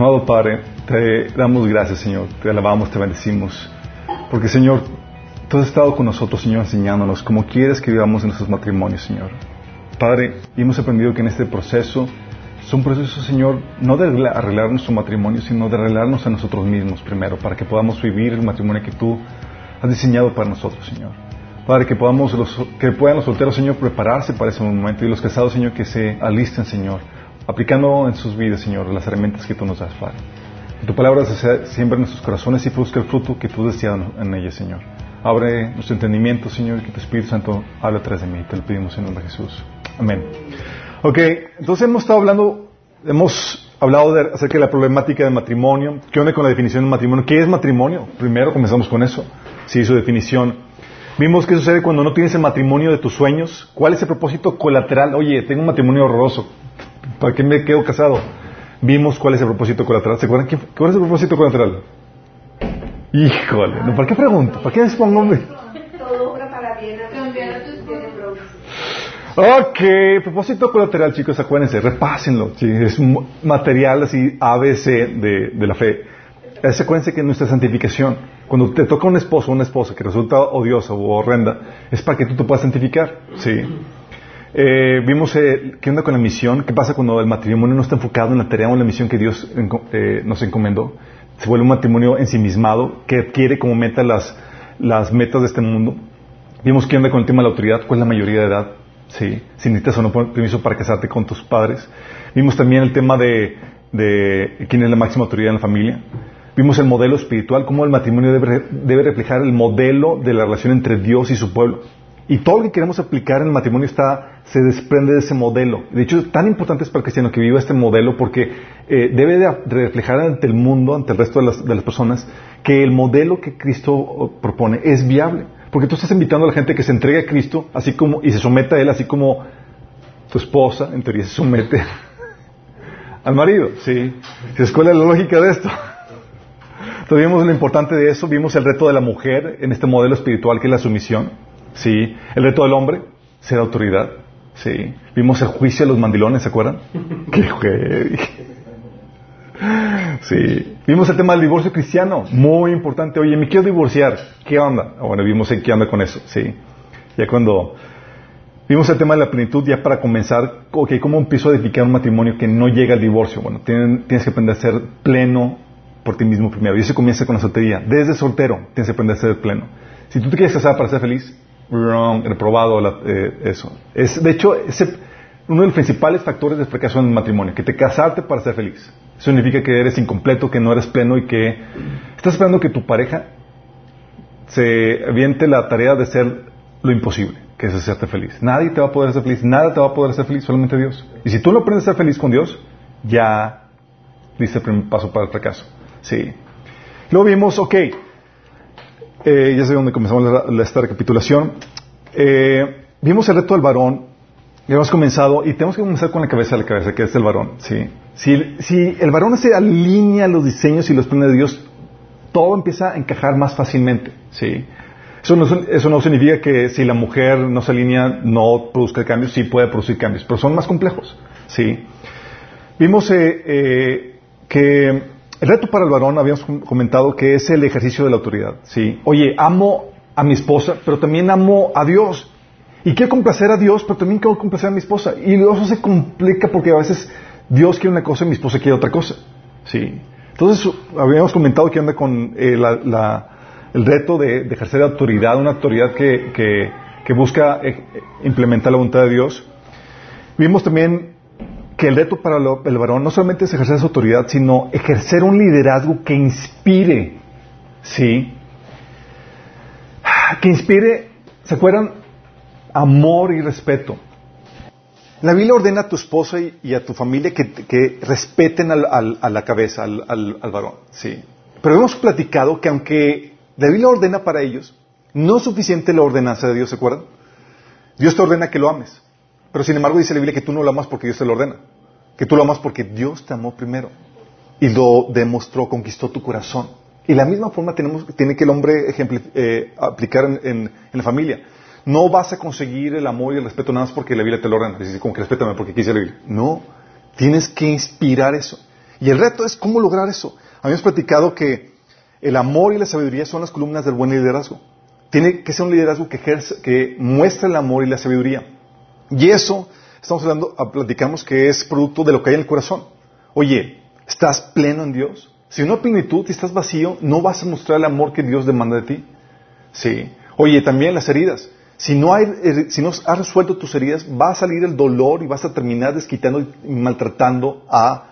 Amado Padre, te damos gracias, Señor. Te alabamos, te bendecimos. Porque, Señor, tú has estado con nosotros, Señor, enseñándonos cómo quieres que vivamos en nuestros matrimonios, Señor. Padre, hemos aprendido que en este proceso son procesos, Señor, no de arreglar nuestro matrimonio, sino de arreglarnos a nosotros mismos primero, para que podamos vivir el matrimonio que tú has diseñado para nosotros, Señor. Padre, que podamos que puedan los solteros, Señor, prepararse para ese momento y los casados, Señor, que se alisten, Señor, aplicando en sus vidas, Señor, las herramientas que tú nos das, Padre. Que tu palabra se siembra en nuestros corazones y produzca el fruto que tú deseas en ellas, Señor. Abre nuestro entendimiento, Señor, y que tu Espíritu Santo hable atrás de mí. Te lo pedimos en nombre de Jesús. Amén. Ok, entonces hemos estado hablando, hemos hablado acerca de la problemática del matrimonio. ¿Qué onda con la definición de matrimonio? ¿Qué es matrimonio? Primero comenzamos con eso. Sí, su definición. Vimos qué sucede cuando no tienes el matrimonio de tus sueños. ¿Cuál es el propósito colateral? Oye, tengo un matrimonio horroroso. ¿Para qué me quedo casado? Vimos cuál es el propósito colateral. ¿Se acuerdan? ¿Cuál es el propósito colateral? Híjole, ¿no? ¿para qué pregunto? ¿Para qué les pongo? Todo obra para bien. Ok, propósito colateral, chicos, acuérdense, repásenlo. Es material así ABC de, de la fe. Acuérdense que nuestra santificación, cuando te toca un esposo o una esposa que resulta odiosa o horrenda, es para que tú te puedas santificar. Sí. Eh, vimos eh, qué onda con la misión, qué pasa cuando el matrimonio no está enfocado en la tarea o en la misión que Dios eh, nos encomendó. Se vuelve un matrimonio ensimismado que adquiere como meta las, metas de este mundo. Vimos qué onda con el tema de la autoridad, cuál es la mayoría de edad, Sí, si necesitas o no permiso para casarte con tus padres. Vimos también el tema de, de quién es la máxima autoridad en la familia. Vimos el modelo espiritual, cómo el matrimonio debe, debe, reflejar el modelo de la relación entre Dios y su pueblo. Y todo lo que queremos aplicar en el matrimonio está, se desprende de ese modelo. De hecho, tan importante es para el cristiano que viva este modelo porque eh, debe de reflejar ante el mundo, ante el resto de las, de las personas, que el modelo que Cristo propone es viable. Porque tú estás invitando a la gente que se entregue a Cristo así como, y se someta a Él, así como tu esposa, en teoría, se somete al marido. Sí. ¿Se cuál es la lógica de esto? Entonces vimos lo importante de eso, vimos el reto de la mujer en este modelo espiritual que es la sumisión. Sí. El reto del hombre, ser autoridad. Sí. Vimos el juicio de los mandilones, ¿se acuerdan? Qué Sí. Vimos el tema del divorcio cristiano, muy importante. Oye, me quiero divorciar. ¿Qué onda? Ah, bueno, vimos qué onda con eso. Sí. Ya cuando vimos el tema de la plenitud, ya para comenzar, ok, ¿cómo empiezo a edificar un matrimonio que no llega al divorcio? Bueno, tienes que aprender a ser pleno por ti mismo primero. Y eso comienza con la soltería. Desde soltero tienes que aprender a ser pleno. Si tú te quieres casar para ser feliz, wrong, reprobado eh, eso. Es, de hecho, ese uno de los principales factores de fracaso en el matrimonio, que te casarte para ser feliz. Eso significa que eres incompleto, que no eres pleno y que estás esperando que tu pareja se aviente la tarea de ser lo imposible, que es hacerte feliz. Nadie te va a poder hacer feliz, nada te va a poder hacer feliz, solamente Dios. Y si tú no aprendes a ser feliz con Dios, ya diste el primer paso para el fracaso. Sí. Luego vimos, ok, eh, ya sé dónde comenzamos esta recapitulación. Eh, vimos el reto del varón ya hemos comenzado y tenemos que comenzar con la cabeza de la cabeza, que es el varón. ¿sí? Si, el varón se alinea los diseños y los planes de Dios, todo empieza a encajar más fácilmente. ¿sí? Eso no, eso no significa que si la mujer no se alinea no produzca cambios, sí puede producir cambios, pero son más complejos. ¿sí? Vimos eh, que el reto para el varón, habíamos comentado que es el ejercicio de la autoridad. ¿sí? Oye, amo a mi esposa, pero también amo a Dios. Y quiero complacer a Dios, pero también quiero complacer a mi esposa. Y eso se complica porque a veces Dios quiere una cosa y mi esposa quiere otra cosa. ¿Sí? Entonces, habíamos comentado que anda con eh, el reto de, ejercer autoridad, una autoridad que, busca eh, implementar la voluntad de Dios. Vimos también que el reto para el varón no solamente es ejercer esa autoridad, sino ejercer un liderazgo que inspire. ¿Sí? Que inspire, ¿se acuerdan? amor y respeto. La Biblia ordena a tu esposa y, a tu familia que, respeten a la cabeza, al, varón. Sí. Pero hemos platicado que aunque la Biblia ordena para ellos, no es suficiente la ordenanza de Dios, ¿se acuerdan? Dios te ordena que lo ames. Pero sin embargo dice la Biblia que tú no lo amas porque Dios te lo ordena. Que tú lo amas porque Dios te amó primero. Y lo demostró, conquistó tu corazón. Y la misma forma tiene que el hombre eh, aplicar en la familia. no vas a conseguir el amor y el respeto nada más porque la Biblia te lo ordena. Dices, como que respétame porque quise la Biblia. No, tienes que inspirar eso. Y el reto es cómo lograr eso. Habíamos platicado que el amor y la sabiduría son las columnas del buen liderazgo. Tiene que ser un liderazgo que, ejerce, que muestra el amor y la sabiduría. Y eso, estamos hablando, ah, platicamos que es producto de lo que hay en el corazón. Oye, ¿estás pleno en Dios? Si no hay plenitud, si estás vacío, no vas a mostrar el amor que Dios demanda de ti. Sí. Oye, también las heridas. Si no, hay, eh, si no has resuelto tus heridas, va a salir el dolor y vas a terminar desquitando y maltratando a,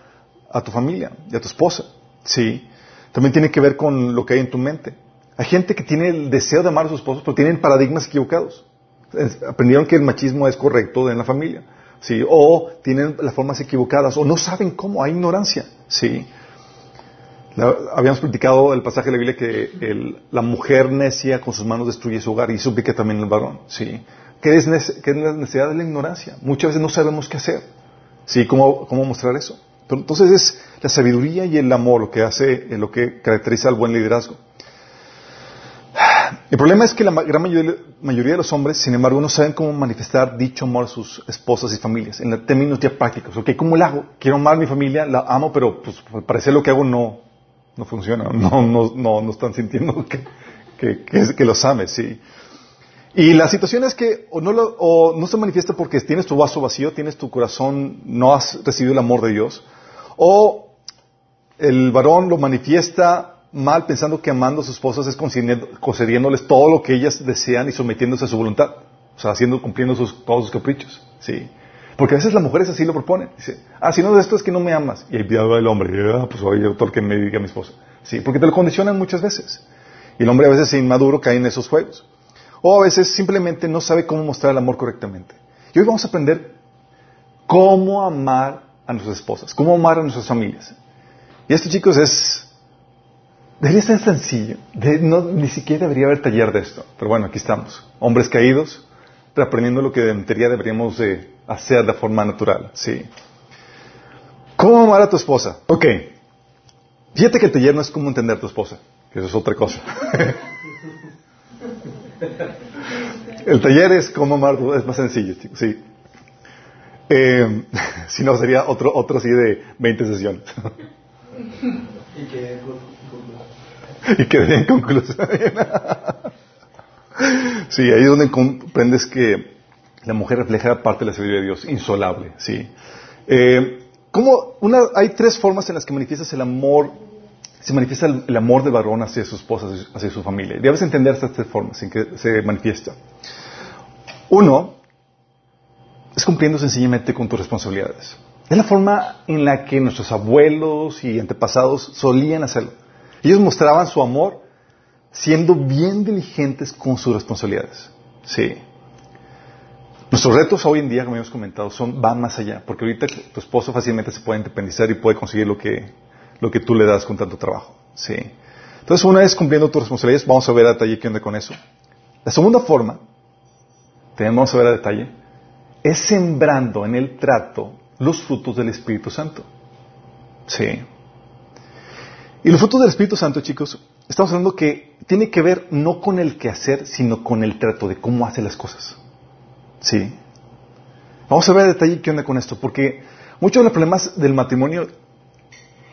a tu familia y a tu esposa. Sí. También tiene que ver con lo que hay en tu mente. Hay gente que tiene el deseo de amar a sus esposos, pero tienen paradigmas equivocados. Aprendieron que el machismo es correcto en la familia. ¿sí? O tienen las formas equivocadas, o no saben cómo, hay ignorancia. ¿sí? habíamos platicado el pasaje de la Biblia que la mujer necia con sus manos destruye su hogar y suplica también el varón. ¿sí? ¿Qué, es ¿Qué, es la necesidad de la ignorancia? Muchas veces no sabemos qué hacer. ¿sí? ¿Cómo, cómo mostrar eso? Pero entonces es la sabiduría y el amor lo que hace, eh, lo que caracteriza al buen liderazgo. El problema es que la gran mayoría, de los hombres, sin embargo, no saben cómo manifestar dicho amor a sus esposas y familias, en términos ya prácticos. Ok, ¿cómo lo hago? Quiero amar a mi familia, la amo, pero pues parecer lo que hago no, no funciona. No, no, no, están sintiendo que, que, que, que los ames, sí. Y la situación es que o no, lo, o no se manifiesta porque tienes tu vaso vacío, tienes tu corazón, no has recibido el amor de Dios, o el varón lo manifiesta mal pensando que amando a sus esposas es concediéndoles todo lo que ellas desean y sometiéndose a su voluntad. O sea, haciendo, cumpliendo sus, todos sus caprichos. ¿sí? Porque a veces las mujeres así lo proponen. Dice, ah, si no de esto es que no me amas. Y ahí el hombre, ah, pues oye, doctor, que me diga a mi esposa. Sí, porque te lo condicionan muchas veces. Y el hombre a veces inmaduro cae en esos juegos. O a veces simplemente no sabe cómo mostrar el amor correctamente. Y hoy vamos a aprender cómo amar a nuestras esposas, cómo amar a nuestras familias. Y esto, chicos, es Debería ser sencillo. ni siquiera debería haber taller de esto. Pero bueno, aquí estamos. Hombres caídos, aprendiendo lo que en teoría deberíamos de hacer de forma natural. Sí. ¿Cómo amar a tu esposa? Ok. Fíjate que el taller no es cómo entender a tu esposa, que eso es otra cosa. el taller es cómo amar, es más sencillo, chicos. Sí. Eh, si no, sería otro, otro así de 20 sesiones. ¿Y qué y quedé en conclusión. sí, ahí es donde comprendes que la mujer refleja parte de la sabiduría de Dios, insolable, sí. Eh, hay tres formas en las que manifiestas el amor, se manifiesta el, amor del varón hacia su esposa, hacia su familia. Debes entender estas tres formas en que se manifiesta. Uno, es cumpliendo sencillamente con tus responsabilidades. Es la forma en la que nuestros abuelos y antepasados solían hacerlo. Ellos mostraban su amor siendo bien diligentes con sus responsabilidades. Sí. Nuestros retos hoy en día, como hemos comentado, son, van más allá, porque ahorita tu esposo fácilmente se puede independizar y puede conseguir lo que, lo que tú le das con tanto trabajo. Sí. Entonces, una vez cumpliendo tus responsabilidades, vamos a ver a detalle qué onda con eso. La segunda forma, tenemos a ver a detalle, es sembrando en el trato los frutos del Espíritu Santo. Sí. Y los frutos del Espíritu Santo, chicos, estamos hablando que tiene que ver no con el quehacer, sino con el trato de cómo hace las cosas. ¿Sí? Vamos a ver a detalle qué onda con esto, porque muchos de los problemas del matrimonio,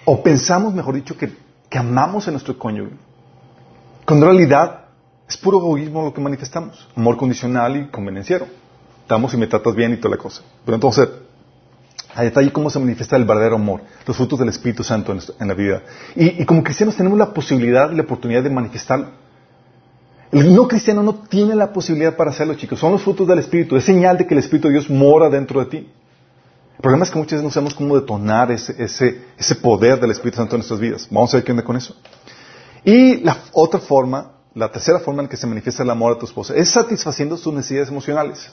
o pensamos, mejor dicho, que, que amamos a nuestro cónyuge, cuando en realidad es puro egoísmo lo que manifestamos, amor condicional y convenenciero. Estamos y me tratas bien y toda la cosa. Pero entonces, a detalle cómo se manifiesta el verdadero amor, los frutos del Espíritu Santo en, la vida. Y, como cristianos tenemos la posibilidad y la oportunidad de manifestarlo. El no cristiano no tiene la posibilidad para hacerlo, chicos. Son los frutos del Espíritu. Es señal de que el Espíritu de Dios mora dentro de ti. El problema es que muchas veces no sabemos cómo detonar ese, ese poder del Espíritu Santo en nuestras vidas. Vamos a ver qué onda con eso. Y la otra forma, la tercera forma en que se manifiesta el amor a tu esposa, es satisfaciendo sus necesidades emocionales.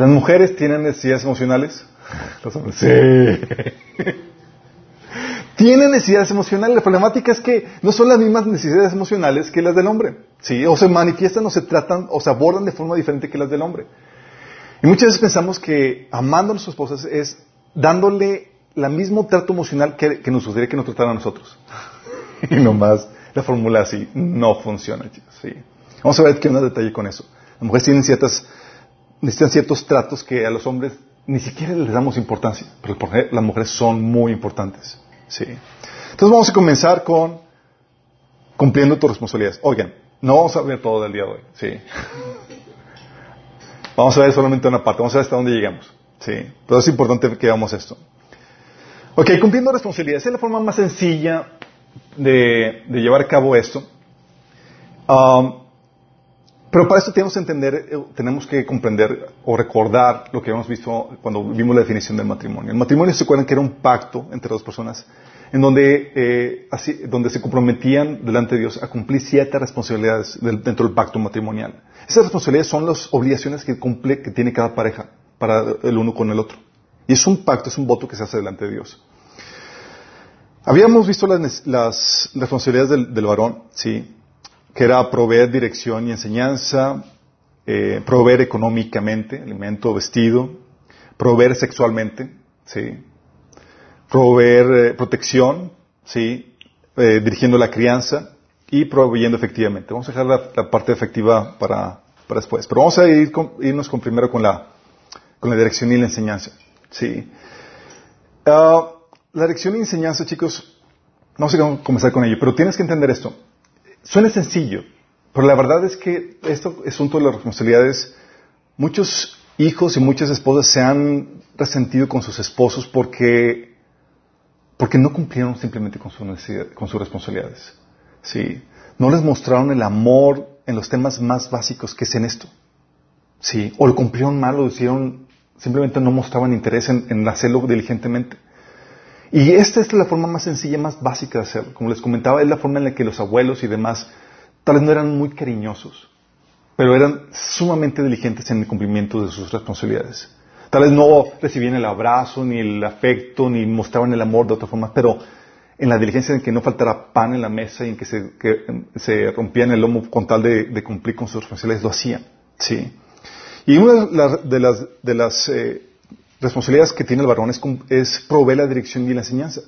¿Las mujeres tienen necesidades emocionales? Los hombres, sí. tienen necesidades emocionales. La problemática es que no son las mismas necesidades emocionales que las del hombre. ¿sí? O se manifiestan o se tratan o se abordan de forma diferente que las del hombre. Y muchas veces pensamos que amando a nuestras esposas es dándole el mismo trato emocional que, nos gustaría que nos tratara a nosotros. y nomás la fórmula así no funciona, chicos. ¿sí? Vamos a ver qué un detalle con eso. Las mujeres tienen ciertas, necesitan ciertos tratos que a los hombres ni siquiera les damos importancia, pero las mujeres son muy importantes. Sí. Entonces vamos a comenzar con cumpliendo tus responsabilidades. Oigan, no vamos a ver todo del día de hoy. Sí. Vamos a ver solamente una parte, vamos a ver hasta dónde llegamos. Sí. Pero es importante que veamos esto. Ok, cumpliendo responsabilidades es la forma más sencilla de, llevar a cabo esto. Um, pero para eso tenemos que entender, eh, tenemos que comprender o recordar lo que hemos visto cuando vimos la definición del matrimonio. El matrimonio se acuerdan que era un pacto entre dos personas en donde, eh, así, donde se comprometían delante de Dios a cumplir ciertas responsabilidades dentro del pacto matrimonial. Esas responsabilidades son las obligaciones que cumple, que tiene cada pareja para el uno con el otro. Y es un pacto, es un voto que se hace delante de Dios. Habíamos visto las, responsabilidades del, varón, sí, que era proveer dirección y enseñanza, eh, proveer económicamente, alimento, vestido, proveer sexualmente, sí, proveer eh, protección, sí, eh, dirigiendo la crianza y proveyendo efectivamente. Vamos a dejar la, parte efectiva para, después. Pero vamos a ir irnos con, primero con la, con la dirección y la enseñanza. Sí. Ah, la dirección y enseñanza, chicos, no sé cómo comenzar con ello, pero tienes que entender esto. Suena sencillo, pero la verdad es que esto asunto de las responsabilidades, muchos hijos y muchas esposas se han resentido con sus esposos porque, porque no cumplieron simplemente con, con sus responsabilidades. Sí. No les mostraron el amor en los temas más básicos que es en esto. Sí. O lo cumplieron mal o hicieron, simplemente no mostraban interés en, en hacerlo diligentemente. Y esta es la forma más sencilla, más básica de hacerlo. Como les comentaba, es la forma en la que los abuelos y demás tal vez no eran muy cariñosos, pero eran sumamente diligentes en el cumplimiento de sus responsabilidades. Tal vez no recibían el abrazo, ni el afecto, ni mostraban el amor de otra forma, pero en la diligencia en que no faltara pan en la mesa y en que se, se rompían el lomo con tal de, cumplir con sus responsabilidades, lo hacían. ¿sí? Y una de las, de las, eh, responsabilidades que tiene el varón es, proveer la dirección y la enseñanza.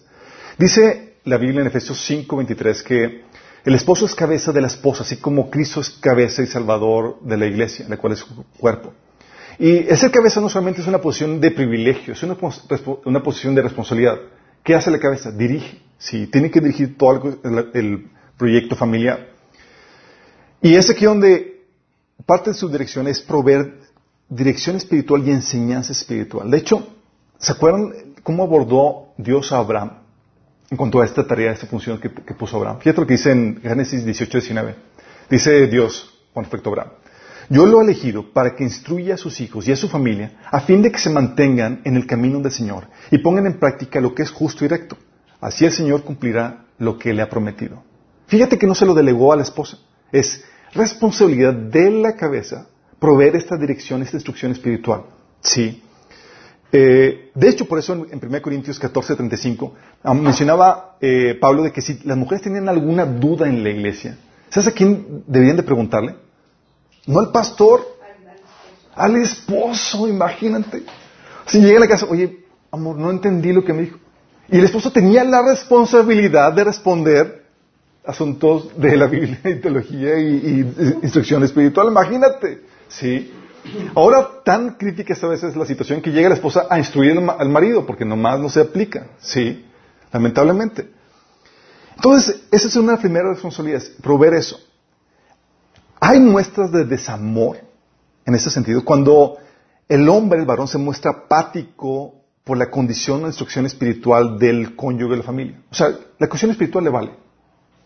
Dice la Biblia en Efesios 5:23 que el esposo es cabeza de la esposa, así como Cristo es cabeza y salvador de la iglesia, la cual es su cuerpo. Y ser cabeza no solamente es una posición de privilegio, es una, posición de responsabilidad. ¿Qué hace la cabeza? Dirige. Sí, tiene que dirigir todo el, el proyecto familiar. Y es aquí donde parte de su dirección es proveer dirección espiritual y enseñanza espiritual. De hecho, ¿se acuerdan cómo abordó Dios a Abraham en cuanto a esta tarea, a esta función que, puso Abraham? Fíjate lo que dice en Génesis 18, 19. Dice Dios con respecto a Abraham. Yo lo he elegido para que instruya a sus hijos y a su familia a fin de que se mantengan en el camino del Señor y pongan en práctica lo que es justo y recto. Así el Señor cumplirá lo que le ha prometido. Fíjate que no se lo delegó a la esposa. Es responsabilidad de la cabeza proveer esta dirección, esta instrucción espiritual. Sí. Eh, de hecho, por eso en, 1 Corintios 14, 35, ah, mencionaba eh, Pablo de que si las mujeres tenían alguna duda en la iglesia, ¿sabes a quién deberían de preguntarle? No al pastor, al esposo, imagínate. Si llega a la casa, oye, amor, no entendí lo que me dijo. Y el esposo tenía la responsabilidad de responder asuntos de la Biblia y teología y, y instrucción espiritual. Imagínate. ¿Sí? Ahora, tan crítica esta vez es la situación que llega la esposa a instruir al marido, porque nomás no se aplica. ¿Sí? Lamentablemente. Entonces, esa es una primera responsabilidad, proveer eso. Hay muestras de desamor en ese sentido cuando el hombre, el varón, se muestra apático por la condición o instrucción espiritual del cónyuge de la familia. O sea, la cuestión espiritual le vale.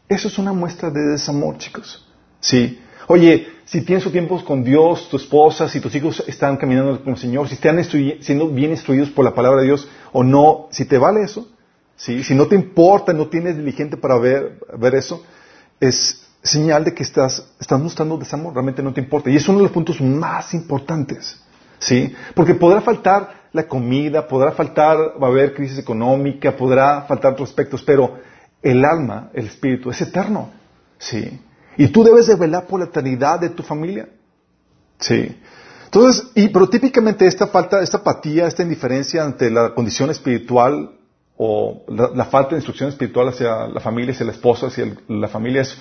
Eso es una muestra de desamor, chicos. Sí. Oye, si tienes sus tiempos con Dios, tu esposa, si tus hijos están caminando con el Señor, si están siendo bien instruidos por la palabra de Dios o no, si te vale eso, ¿sí? si no te importa, no tienes diligente para ver, ver eso, es señal de que estás, estás mostrando desamor, realmente no te importa. Y es uno de los puntos más importantes, ¿sí? Porque podrá faltar la comida, podrá faltar, va a haber crisis económica, podrá faltar otros aspectos, pero el alma, el espíritu, es eterno, ¿sí? Y tú debes de velar por la eternidad de tu familia. Sí. Entonces, y, pero típicamente esta falta, esta apatía, esta indiferencia ante la condición espiritual o la, falta de instrucción espiritual hacia la familia, hacia la esposa, hacia la familia es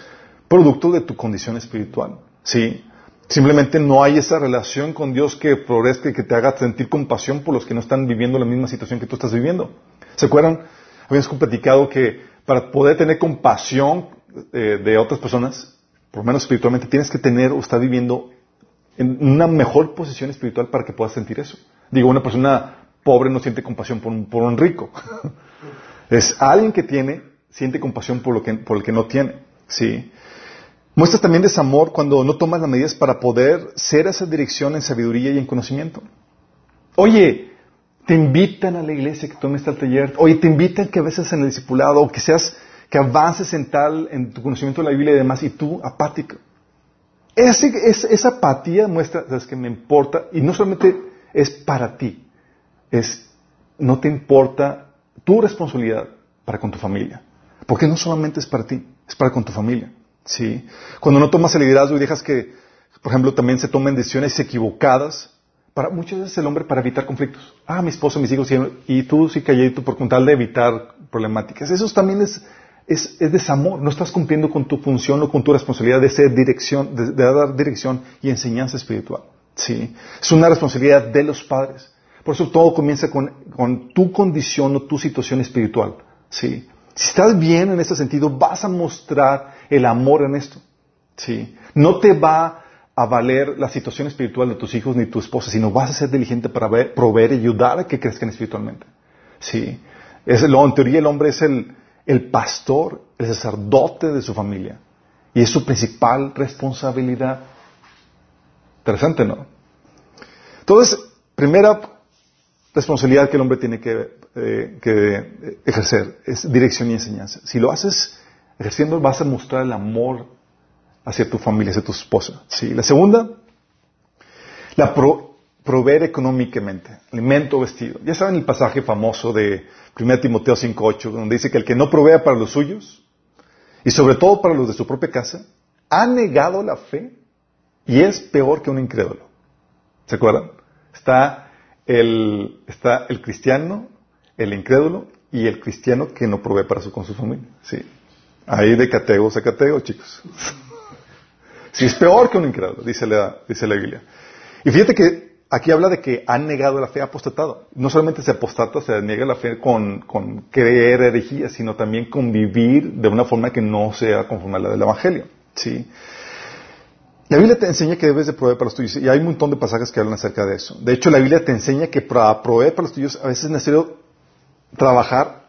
producto de tu condición espiritual. ¿sí? Simplemente no hay esa relación con Dios que progrese, que te haga sentir compasión por los que no están viviendo la misma situación que tú estás viviendo. ¿Se acuerdan? Habíamos platicado que para poder tener compasión eh, de otras personas, por lo menos espiritualmente, tienes que tener o estar viviendo en una mejor posición espiritual para que puedas sentir eso. Digo, una persona pobre no siente compasión por un, rico. es alguien que tiene, siente compasión por, lo que, por el que no tiene. ¿sí? Muestras también desamor cuando no tomas las medidas para poder ser esa dirección en sabiduría y en conocimiento. Oye, te invitan a la iglesia que tomes tal taller. Oye, te invitan que a veces en el discipulado o que seas, que avances en tal, en tu conocimiento de la Biblia y demás, y tú apático. esa apatía muestra, sabes que me importa, y no solamente es para ti, es, no te importa tu responsabilidad para con tu familia. Porque no solamente es para ti, es para con tu familia. ¿sí? Cuando no tomas el liderazgo y dejas que, por ejemplo, también se tomen decisiones equivocadas, para muchas veces el hombre para evitar conflictos. Ah, mi esposo, mis hijos, y tú sí calladito por con tal de evitar problemáticas. Eso también es, es, desamor. No estás cumpliendo con tu función o con tu responsabilidad de ser dirección, de, dar dirección y enseñanza espiritual. Sí. Es una responsabilidad de los padres. Por eso todo comienza con, con tu condición o tu situación espiritual. Sí. Si estás bien en este sentido, vas a mostrar el amor en esto. ¿sí? No te va a valer la situación espiritual de tus hijos ni tu esposa, sino vas a ser diligente para proveer y ayudar a que crezcan espiritualmente. ¿sí? Es, en teoría el hombre es el, el pastor, el sacerdote de su familia. Y es su principal responsabilidad. Interesante, ¿no? Entonces, primera responsabilidad que el hombre tiene que eh, que ejercer, es dirección y enseñanza. Si lo haces ejerciendo, vas a mostrar el amor hacia tu familia, hacia tu esposa. ¿sí? La segunda, la proveer económicamente, alimento, vestido. Ya saben el pasaje famoso de 1 Timoteo 5.8, donde dice que el que no provea para los suyos, y sobre todo para los de su propia casa, ha negado la fe y es peor que un incrédulo. ¿Se acuerdan? Está el, está el cristiano el incrédulo y el cristiano que no provee para su, con su familia. Sí. Ahí de catego a catego, chicos. Si es peor que un incrédulo, dice la, dice la Biblia. Y fíjate que aquí habla de que han negado la fe, apostatado. No solamente se apostata, se niega la fe con, con creer herejías, sino también con vivir de una forma que no sea conforme a la del Evangelio. ¿sí? La Biblia te enseña que debes de proveer para los tuyos, y hay un montón de pasajes que hablan acerca de eso. De hecho, la Biblia te enseña que para proveer para los tuyos a veces es necesario trabajar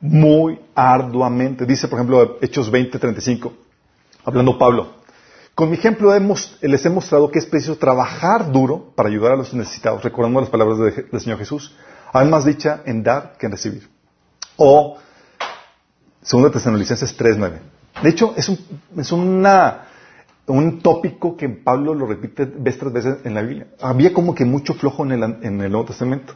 muy arduamente. Dice, por ejemplo, Hechos 20, 35, hablando Pablo. Con mi ejemplo les he mostrado que es preciso trabajar duro para ayudar a los necesitados, recordando las palabras del Señor Jesús. Hay más dicha en dar que en recibir. O, segundo Tesalonicenses 3.9. De hecho, es, un, es una, un tópico que Pablo lo repite vez tras veces en la Biblia. Había como que mucho flojo en el, en el Nuevo Testamento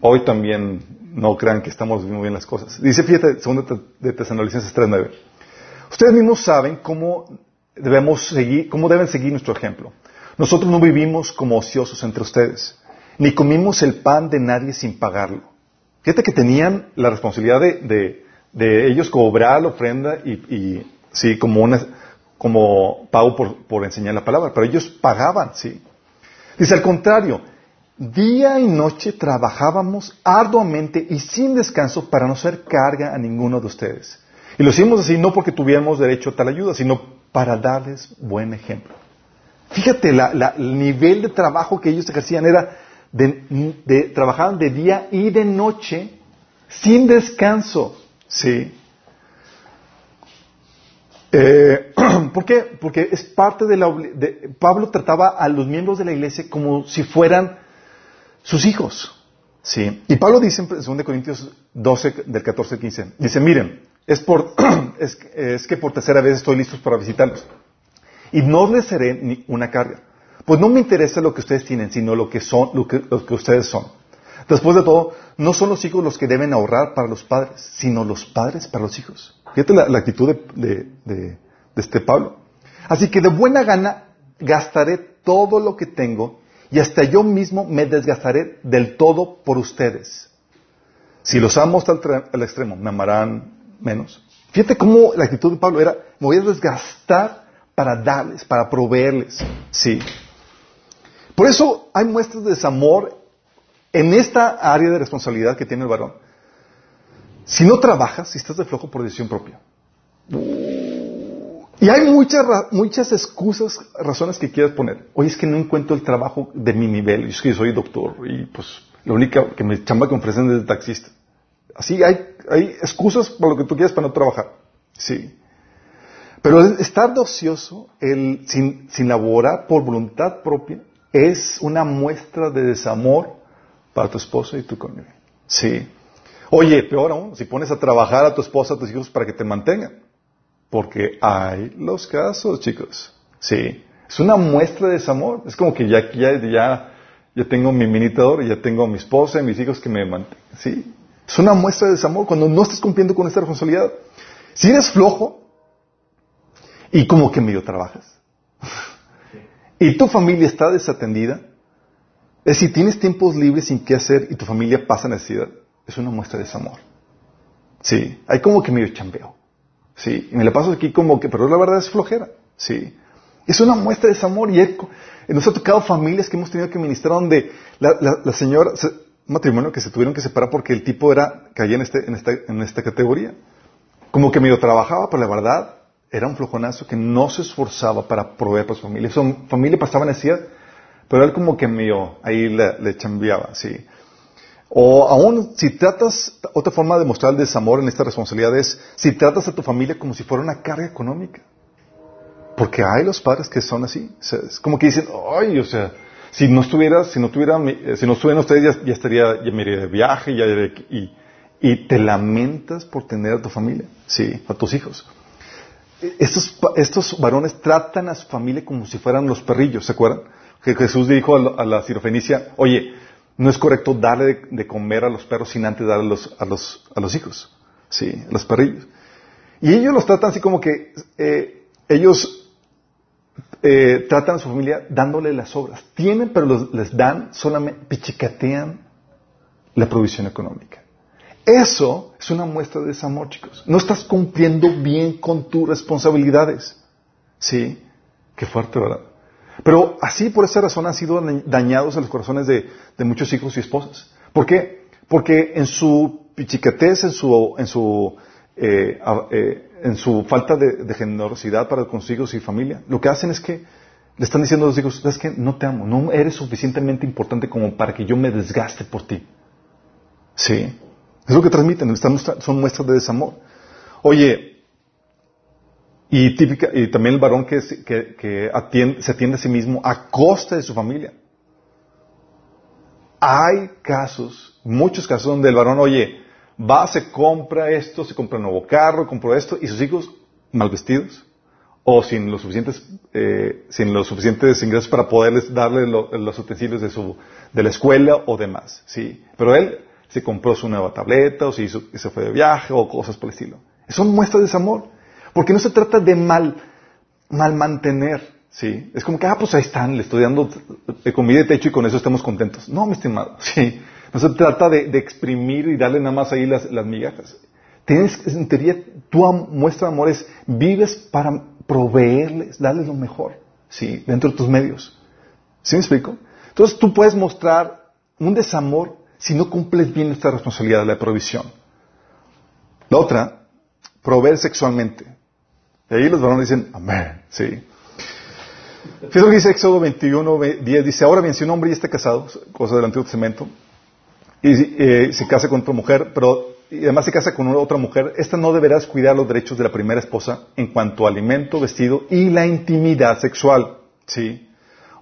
hoy también no crean que estamos viendo bien las cosas. Dice, fíjate, segundo de Tesalonicenses 3.9. Ustedes mismos saben cómo debemos seguir, cómo deben seguir nuestro ejemplo. Nosotros no vivimos como ociosos entre ustedes, ni comimos el pan de nadie sin pagarlo. Fíjate que tenían la responsabilidad de, ellos cobrar la ofrenda y, y sí, como una, como pago por, por enseñar la palabra, pero ellos pagaban, sí. Dice al contrario, Día y noche trabajábamos arduamente y sin descanso para no ser carga a ninguno de ustedes. Y lo hicimos así no porque tuviéramos derecho a tal ayuda, sino para darles buen ejemplo. Fíjate, el nivel de trabajo que ellos ejercían era de, trabajaban de día y de noche sin descanso. ¿Sí? Eh, ¿Por qué? Porque es parte de la... Pablo trataba a los miembros de la iglesia como si fueran sus hijos. Sí. Y Pablo dice en 2 Corintios 12, del 14 al 15, dice, miren, es, que por tercera vez estoy listo para visitarlos. Y no les seré ni una carga. Pues no me interesa lo que ustedes tienen, sino lo que son, lo que, ustedes son. Después de todo, no son los hijos los que deben ahorrar para los padres, sino los padres para los hijos. Fíjate la, actitud de, este Pablo. Así que de buena gana gastaré todo lo que tengo y hasta yo mismo me desgastaré del todo por ustedes. Si los amo hasta el, extremo, me amarán menos. Fíjate cómo la actitud de Pablo era, me voy a desgastar para darles, para proveerles. Sí. Por eso hay muestras de desamor en esta área de responsabilidad que tiene el varón. Si no trabajas, si estás de flojo por decisión propia. Y hay muchas, muchas excusas, razones que quieras poner. Oye, es que no encuentro el trabajo de mi nivel. Es que soy doctor y pues la única que me chamba que ofrecen es de taxista. Así hay, hay excusas por lo que tú quieras para no trabajar. Sí. Pero estar de ocioso, el, sin, sin laborar por voluntad propia, es una muestra de desamor para tu esposo y tu cónyuge. Sí. Oye, peor aún, si pones a trabajar a tu esposa, a tus hijos para que te mantengan. Porque hay los casos, chicos. Sí. Es una muestra de desamor. Es como que ya, ya, ya, ya tengo mi minitador ya tengo a mi esposa y mis hijos que me mantengan. Sí. Es una muestra de desamor cuando no estás cumpliendo con esta responsabilidad. Si eres flojo y como que medio trabajas y tu familia está desatendida, es si tienes tiempos libres sin qué hacer y tu familia pasa necesidad, es una muestra de desamor. Sí, hay como que medio chambeo. Sí, y me la paso aquí como que, pero la verdad es flojera. Sí, es una muestra de desamor y nos ha tocado familias que hemos tenido que ministrar donde la, la señora, matrimonio que se tuvieron que separar porque el tipo era, caía en, este, en, esta, categoría. Como que medio trabajaba, pero la verdad era un flojonazo que no se esforzaba para proveer para su familia. Su familia pasaba necesidad, pero él como que medio ahí le, le chambeaba, sí. O aún, si tratas, otra forma de mostrar el desamor en esta responsabilidad es si tratas a tu familia como si fuera una carga económica. Porque hay los padres que son así. es como que dicen, ay, o sea, si no estuviera, si no tuviera, eh, si no estuvieran ustedes, ya, estaría, ya me iría de viaje, ya y, y te lamentas por tener a tu familia, sí, a tus hijos. Estos, estos varones tratan a su familia como si fueran los perrillos, ¿se acuerdan? Que Jesús dijo a la, cirofenicia, oye, no es correcto darle de, comer a los perros sin antes darle a los, a los, a los hijos, sí, a los perrillos. Y ellos los tratan así como que eh, ellos eh, tratan a su familia dándole las obras. Tienen, pero les dan solamente, pichicatean la provisión económica. Eso es una muestra de desamor, chicos. No estás cumpliendo bien con tus responsabilidades. ¿Sí? Qué fuerte, ¿verdad? Pero así, por esa razón, han sido dañados en los corazones de, muchos hijos y esposas. ¿Por qué? Porque en su pichicatez, en su, en su eh, eh, en su falta de, generosidad para con sus hijos y familia, lo que hacen es que le están diciendo a los hijos, es que no te amo, no eres suficientemente importante como para que yo me desgaste por ti. Sí, es lo que transmiten, son muestras de desamor. Oye, y, típica, y también el varón que, que, se atiende a sí mismo a costa de su familia. Hay casos, muchos casos donde el varón, oye, va, se compra esto, se compra un nuevo carro, compró esto, y sus hijos mal vestidos, o sin los suficientes, eh, sin los suficientes ingresos para poderles darle los utensilios de su, de la escuela o demás, sí. Pero él se compró su nueva tableta, o se se fue de viaje, o cosas por el estilo. Son muestras de desamor. Porque no se trata de mal, mal mantener, sí. Es como que, ah, pues ahí están, le estoy dando comida y techo y con eso estamos contentos. No, mi estimado, sí. No se trata de, exprimir y darle nada más ahí las, migajas. Tienes, en teoría, tu muestra de amor es, vives para proveerles, darles lo mejor, ¿sí? Dentro de tus medios. ¿Sí me explico? Entonces tú puedes mostrar un desamor si no cumples bien esta responsabilidad de la provisión. La otra, proveer sexualmente. Y ahí los varones dicen, amén, sí. Fíjate lo que dice Éxodo 21, 10, dice, ahora bien, si un hombre ya está casado, cosa del Antiguo Testamento, y eh, se casa con otra mujer, pero y además se casa con otra mujer, esta no deberás cuidar los derechos de la primera esposa en cuanto a alimento, vestido y la intimidad sexual. ¿Sí?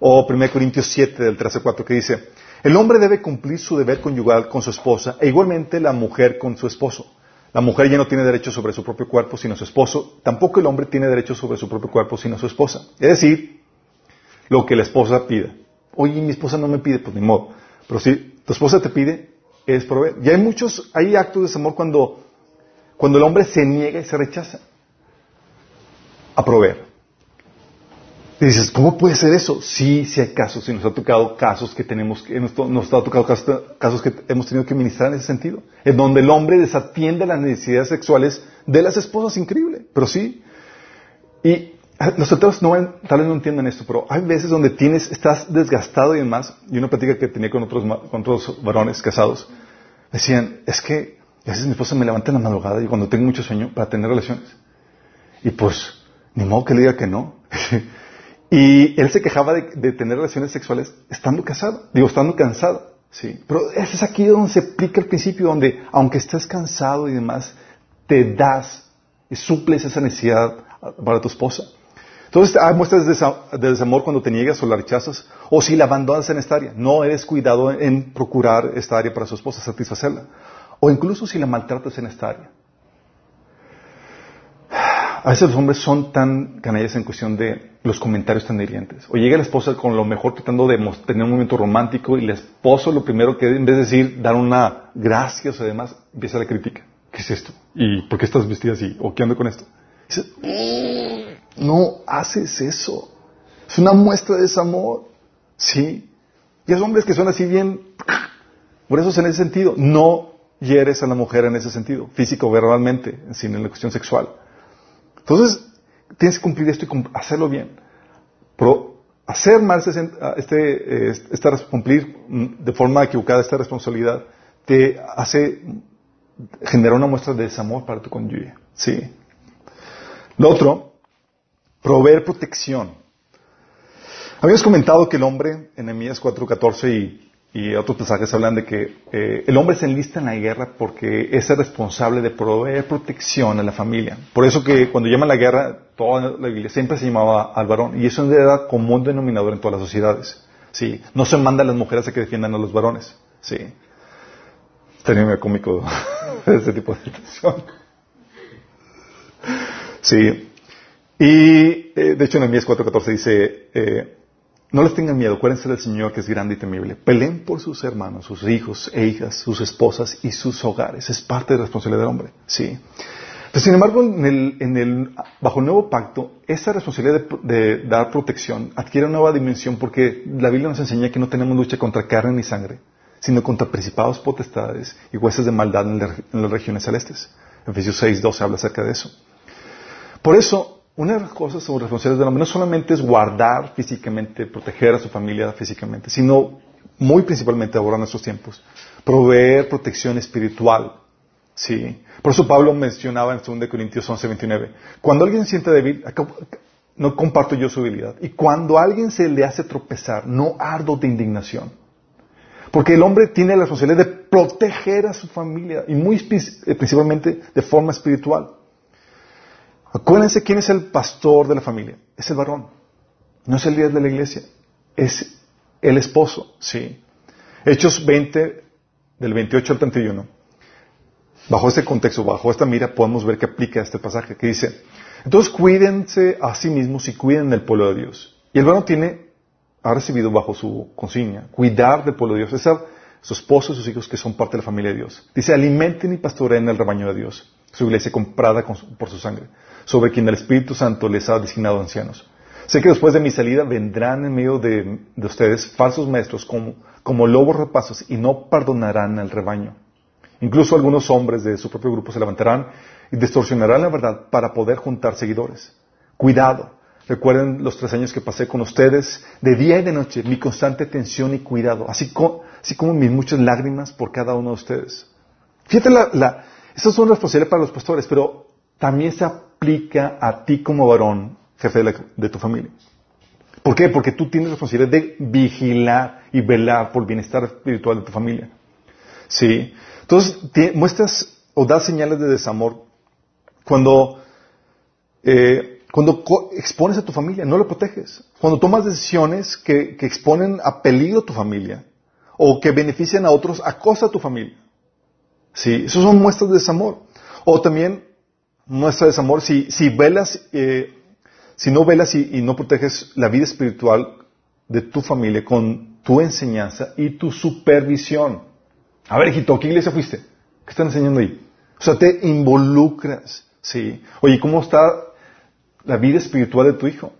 O 1 Corintios 7 del 13 al 4 que dice, el hombre debe cumplir su deber conyugal con su esposa e igualmente la mujer con su esposo. La mujer ya no tiene derecho sobre su propio cuerpo sino su esposo, tampoco el hombre tiene derecho sobre su propio cuerpo sino su esposa. Es decir, lo que la esposa pida. Oye, mi esposa no me pide, pues ni modo. Pero si tu esposa te pide, es proveer. Y hay muchos, hay actos de desamor cuando, cuando el hombre se niega y se rechaza a proveer. Y dices, ¿cómo puede ser eso? Sí, sí hay casos, sí nos ha tocado casos que tenemos, que, nos, ha tocado casos, que hemos tenido que ministrar en ese sentido, en donde el hombre desatiende las necesidades sexuales de las esposas, increíble, pero sí. Y los solteros no, tal vez no entienden esto, pero hay veces donde tienes, estás desgastado y demás, y una plática que tenía con otros, con otros varones casados, decían, es que a veces mi esposa me levanta en la madrugada y cuando tengo mucho sueño para tener relaciones. Y pues, ni modo que le diga que no. y él se quejaba de, tener relaciones sexuales estando casado, digo, estando cansado. Sí. Pero es aquí donde se aplica el principio, donde aunque estés cansado y demás, te das y suples esa necesidad para tu esposa. Entonces hay muestras de desamor cuando te niegas o la rechazas, o si la abandonas en esta área. No eres cuidado en procurar esta área para su esposa, satisfacerla. O incluso si la maltratas en esta área. A veces los hombres son tan canallas en cuestión de los comentarios tan hirientes. O llega la esposa con lo mejor tratando de tener un momento romántico y el esposo lo primero que en vez de decir, dar una gracias o demás, empieza la crítica. ¿Qué es esto? ¿Y por qué estás vestida así? ¿O qué ando con esto? Mm, no haces eso. Es una muestra de desamor. ¿Sí? Y hay hombres que son así bien... Por eso es en ese sentido. No hieres a la mujer en ese sentido, físico, verbalmente, sino en la cuestión sexual. Entonces, tienes que cumplir esto y hacerlo bien. Pero hacer mal este, este, cumplir de forma equivocada esta responsabilidad te hace generar una muestra de desamor para tu cónyuge. Sí. Lo otro, proveer protección. Habíamos comentado que el hombre, en Emias 4.14 y y otros pasajes hablan de que eh, el hombre se enlista en la guerra porque es el responsable de proveer protección a la familia. Por eso que cuando llaman la guerra, toda la Biblia siempre se llamaba al varón. Y eso es de común denominador en todas las sociedades. ¿sí? No se manda a las mujeres a que defiendan a los varones. ¿sí? Muy cómico ese tipo de situación. Sí. Y eh, de hecho en el 4.14 dice, eh, no les tengan miedo, acuérdense del Señor que es grande y temible. Peleen por sus hermanos, sus hijos e hijas, sus esposas y sus hogares. Es parte de la responsabilidad del hombre. Sí. Sin embargo, en el, bajo el nuevo pacto, esa responsabilidad de, dar protección adquiere una nueva dimensión porque la Biblia nos enseña que no tenemos lucha contra carne ni sangre, sino contra principados, potestades y huesos de maldad en, en las regiones celestes. Efesios 6, 12 habla acerca de eso. Por eso, una de las cosas sobre responsabilidades del hombre no solamente es guardar físicamente, proteger a su familia físicamente, sino muy principalmente ahora en estos tiempos, proveer protección espiritual. Sí. Por eso Pablo mencionaba en 2 Corintios 11, 29, cuando alguien se siente débil, no comparto yo su debilidad. Y cuando alguien se le hace tropezar, no ardo de indignación. Porque el hombre tiene la responsabilidad de proteger a su familia y muy eh, principalmente de forma espiritual. Acuérdense quién es el pastor de la familia. Es el varón. No es el líder de la iglesia. Es el esposo. Sí. Hechos 20, del 28 al 31. Bajo este contexto, bajo esta mira, podemos ver que aplica este pasaje que dice, entonces cuídense a sí mismos y cuiden del pueblo de Dios. Y el varón tiene, ha recibido bajo su consigna, cuidar del pueblo de Dios. Es su esposo y sus hijos que son parte de la familia de Dios. Dice, alimenten y pastoreen el rebaño de Dios, su iglesia comprada por su sangre sobre quien el Espíritu Santo les ha designado ancianos. Sé que después de mi salida vendrán en medio de, ustedes falsos maestros como, lobos rapazos y no perdonarán al rebaño. Incluso algunos hombres de su propio grupo se levantarán y distorsionarán la verdad para poder juntar seguidores. Cuidado. Recuerden los tres años que pasé con ustedes, de día y de noche, mi constante atención y cuidado, así, como mis muchas lágrimas por cada uno de ustedes. Fíjate, la, esas son responsabilidades para los pastores, pero también se aplica a ti como varón, jefe de, tu familia. ¿Por qué? Porque tú tienes la responsabilidad de vigilar y velar por el bienestar espiritual de tu familia. ¿Sí? Entonces, muestras o das señales de desamor cuando, eh, cuando expones a tu familia, no lo proteges. Cuando tomas decisiones que, que exponen a peligro a tu familia o que benefician a otros a costa de tu familia. ¿Sí? Esas son muestras de desamor. O también muestra desamor si, si velas, eh, si no velas y, no proteges la vida espiritual de tu familia con tu enseñanza y tu supervisión. A ver, hijito, ¿qué iglesia fuiste? ¿Qué están enseñando ahí? O sea, te involucras, ¿sí? Oye, ¿cómo está la vida espiritual de tu hijo?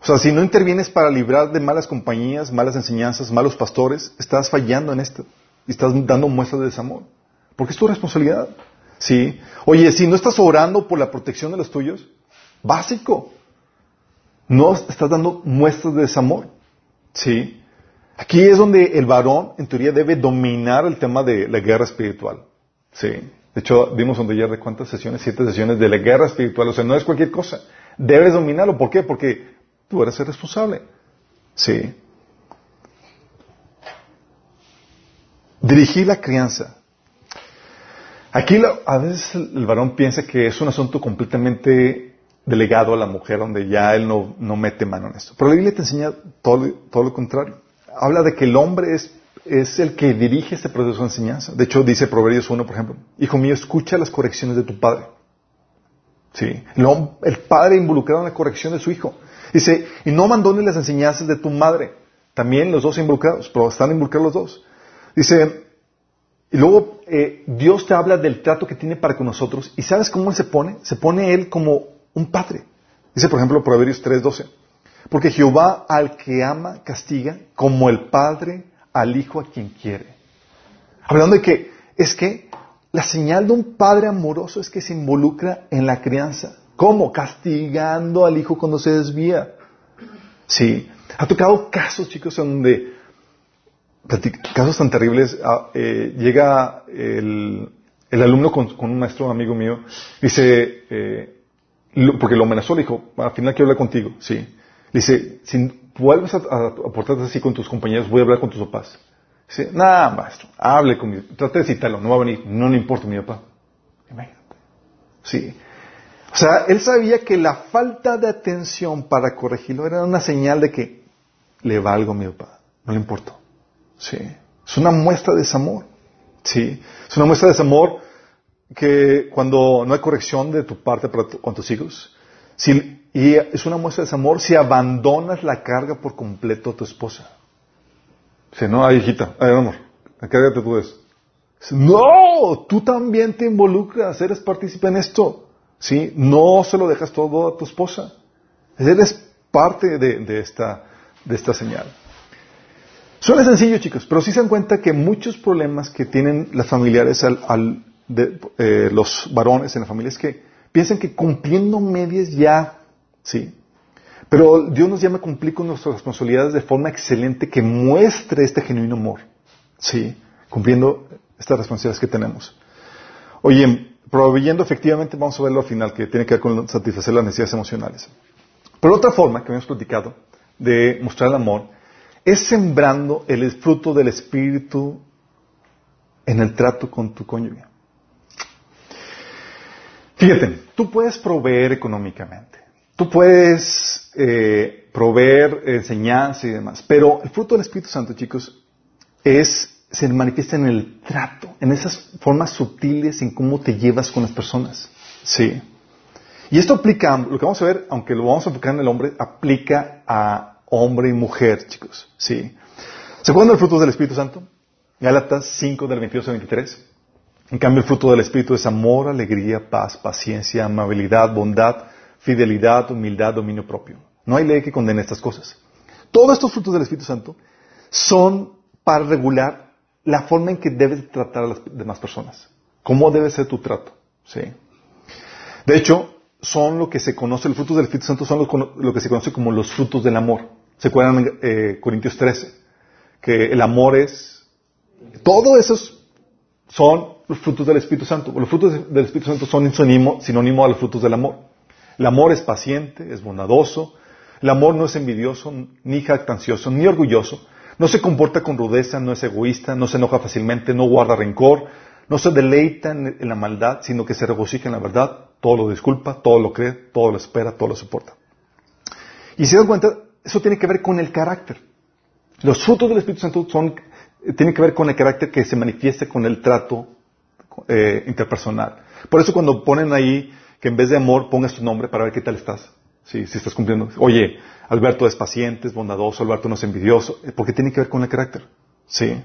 O sea, si no intervienes para librar de malas compañías, malas enseñanzas, malos pastores, estás fallando en esto. Y estás dando muestras de desamor. Porque es tu responsabilidad. ¿Sí? Oye, si no estás orando por la protección de los tuyos, básico. No estás dando muestras de desamor. ¿Sí? Aquí es donde el varón, en teoría, debe dominar el tema de la guerra espiritual. Sí. De hecho, vimos donde ya de cuántas sesiones, siete sesiones de la guerra espiritual. O sea, no es cualquier cosa. Debes dominarlo. ¿Por qué? Porque tú eres el responsable. Sí. Dirigir la crianza. Aquí a veces el varón piensa que es un asunto completamente delegado a la mujer, donde ya él no, no mete mano en esto. Pero la Biblia te enseña todo, todo lo contrario. Habla de que el hombre es, es el que dirige este proceso de enseñanza. De hecho, dice Proverbios 1, por ejemplo, Hijo mío, escucha las correcciones de tu padre. Sí, el, el padre involucrado en la corrección de su hijo. Dice, y no abandones las enseñanzas de tu madre. También los dos involucrados, pero están involucrados los dos. Dice, y luego eh, Dios te habla del trato que tiene para con nosotros. ¿Y sabes cómo Él se pone? Se pone Él como un padre. Dice, por ejemplo, Proverbios 3:12. Porque Jehová al que ama castiga como el padre al hijo a quien quiere. Hablando de que es que la señal de un padre amoroso es que se involucra en la crianza. ¿Cómo? Castigando al hijo cuando se desvía. Sí. Ha tocado casos, chicos, donde casos tan terribles, ah, eh, llega el, alumno con, un maestro amigo mío, dice, eh, porque lo amenazó, le dijo, al final quiero hablar contigo, sí. dice, si vuelves a, portarte así con tus compañeros, voy a hablar con tus papás. Dice, nada, maestro, hable conmigo, trate de citarlo, no va a venir, no le importa mi papá. Imagínate. Sí. O sea, él sabía que la falta de atención para corregirlo era una señal de que le valgo a mi papá, no le importó. Sí. Es una muestra de desamor. Sí. Es una muestra de desamor que cuando no hay corrección de tu parte para con tus hijos, y es una muestra de desamor si abandonas la carga por completo a tu esposa. Si no, ay, hijita, ay, amor, encárgate tú de eso. No, tú también te involucras, eres partícipe en esto. ¿Sí? No se lo dejas todo a tu esposa. Eres parte de, esta, de esta señal. Suena sencillo, chicos, pero sí se dan cuenta que muchos problemas que tienen las familiares al, de, eh, los varones en la familia es que piensan que cumpliendo medias ya, sí. Pero Dios nos llama a cumplir con nuestras responsabilidades de forma excelente que muestre este genuino amor, sí, cumpliendo estas responsabilidades que tenemos. Oye, proveyendo efectivamente, vamos a verlo al final, que tiene que ver con satisfacer las necesidades emocionales. Pero otra forma que hemos platicado de mostrar el amor es sembrando el fruto del Espíritu en el trato con tu cónyuge. Fíjate, tú puedes proveer económicamente, tú puedes eh, proveer enseñanza y demás, pero el fruto del Espíritu Santo, chicos, es se manifiesta en el trato, en esas formas sutiles en cómo te llevas con las personas. Sí. Y esto aplica, lo que vamos a ver, aunque lo vamos a enfocar en el hombre, aplica a hombre y mujer, chicos. ¿Sí? ¿Se acuerdan del fruto del Espíritu Santo? Gálatas 5 del 22 al 23. En cambio, el fruto del Espíritu es amor, alegría, paz, paciencia, amabilidad, bondad, fidelidad, humildad, dominio propio. No hay ley que condene estas cosas. Todos estos frutos del Espíritu Santo son para regular la forma en que debes tratar a las demás personas. ¿Cómo debe ser tu trato? ¿Sí? De hecho, son lo que se conoce, los frutos del Espíritu Santo son lo, que se conoce como los frutos del amor. ¿Se acuerdan eh, Corintios 13? Que el amor es... Todos esos son los frutos del Espíritu Santo. Los frutos del Espíritu Santo son sinónimo, sinónimo a los frutos del amor. El amor es paciente, es bondadoso. El amor no es envidioso, ni jactancioso, ni orgulloso. No se comporta con rudeza, no es egoísta, no se enoja fácilmente, no guarda rencor, no se deleita en, la maldad, sino que se regocija en la verdad, todo lo disculpa, todo lo cree, todo lo espera, todo lo soporta. Y se dan cuenta, eso tiene que ver con el carácter. Los frutos del Espíritu Santo son, tienen que ver con el carácter que se manifiesta con el trato eh, interpersonal. Por eso cuando ponen ahí que en vez de amor pongas tu nombre para ver qué tal estás. Si, si estás cumpliendo. Oye, Alberto es paciente, es bondadoso, Alberto no es envidioso, porque tiene que ver con el carácter. Sí.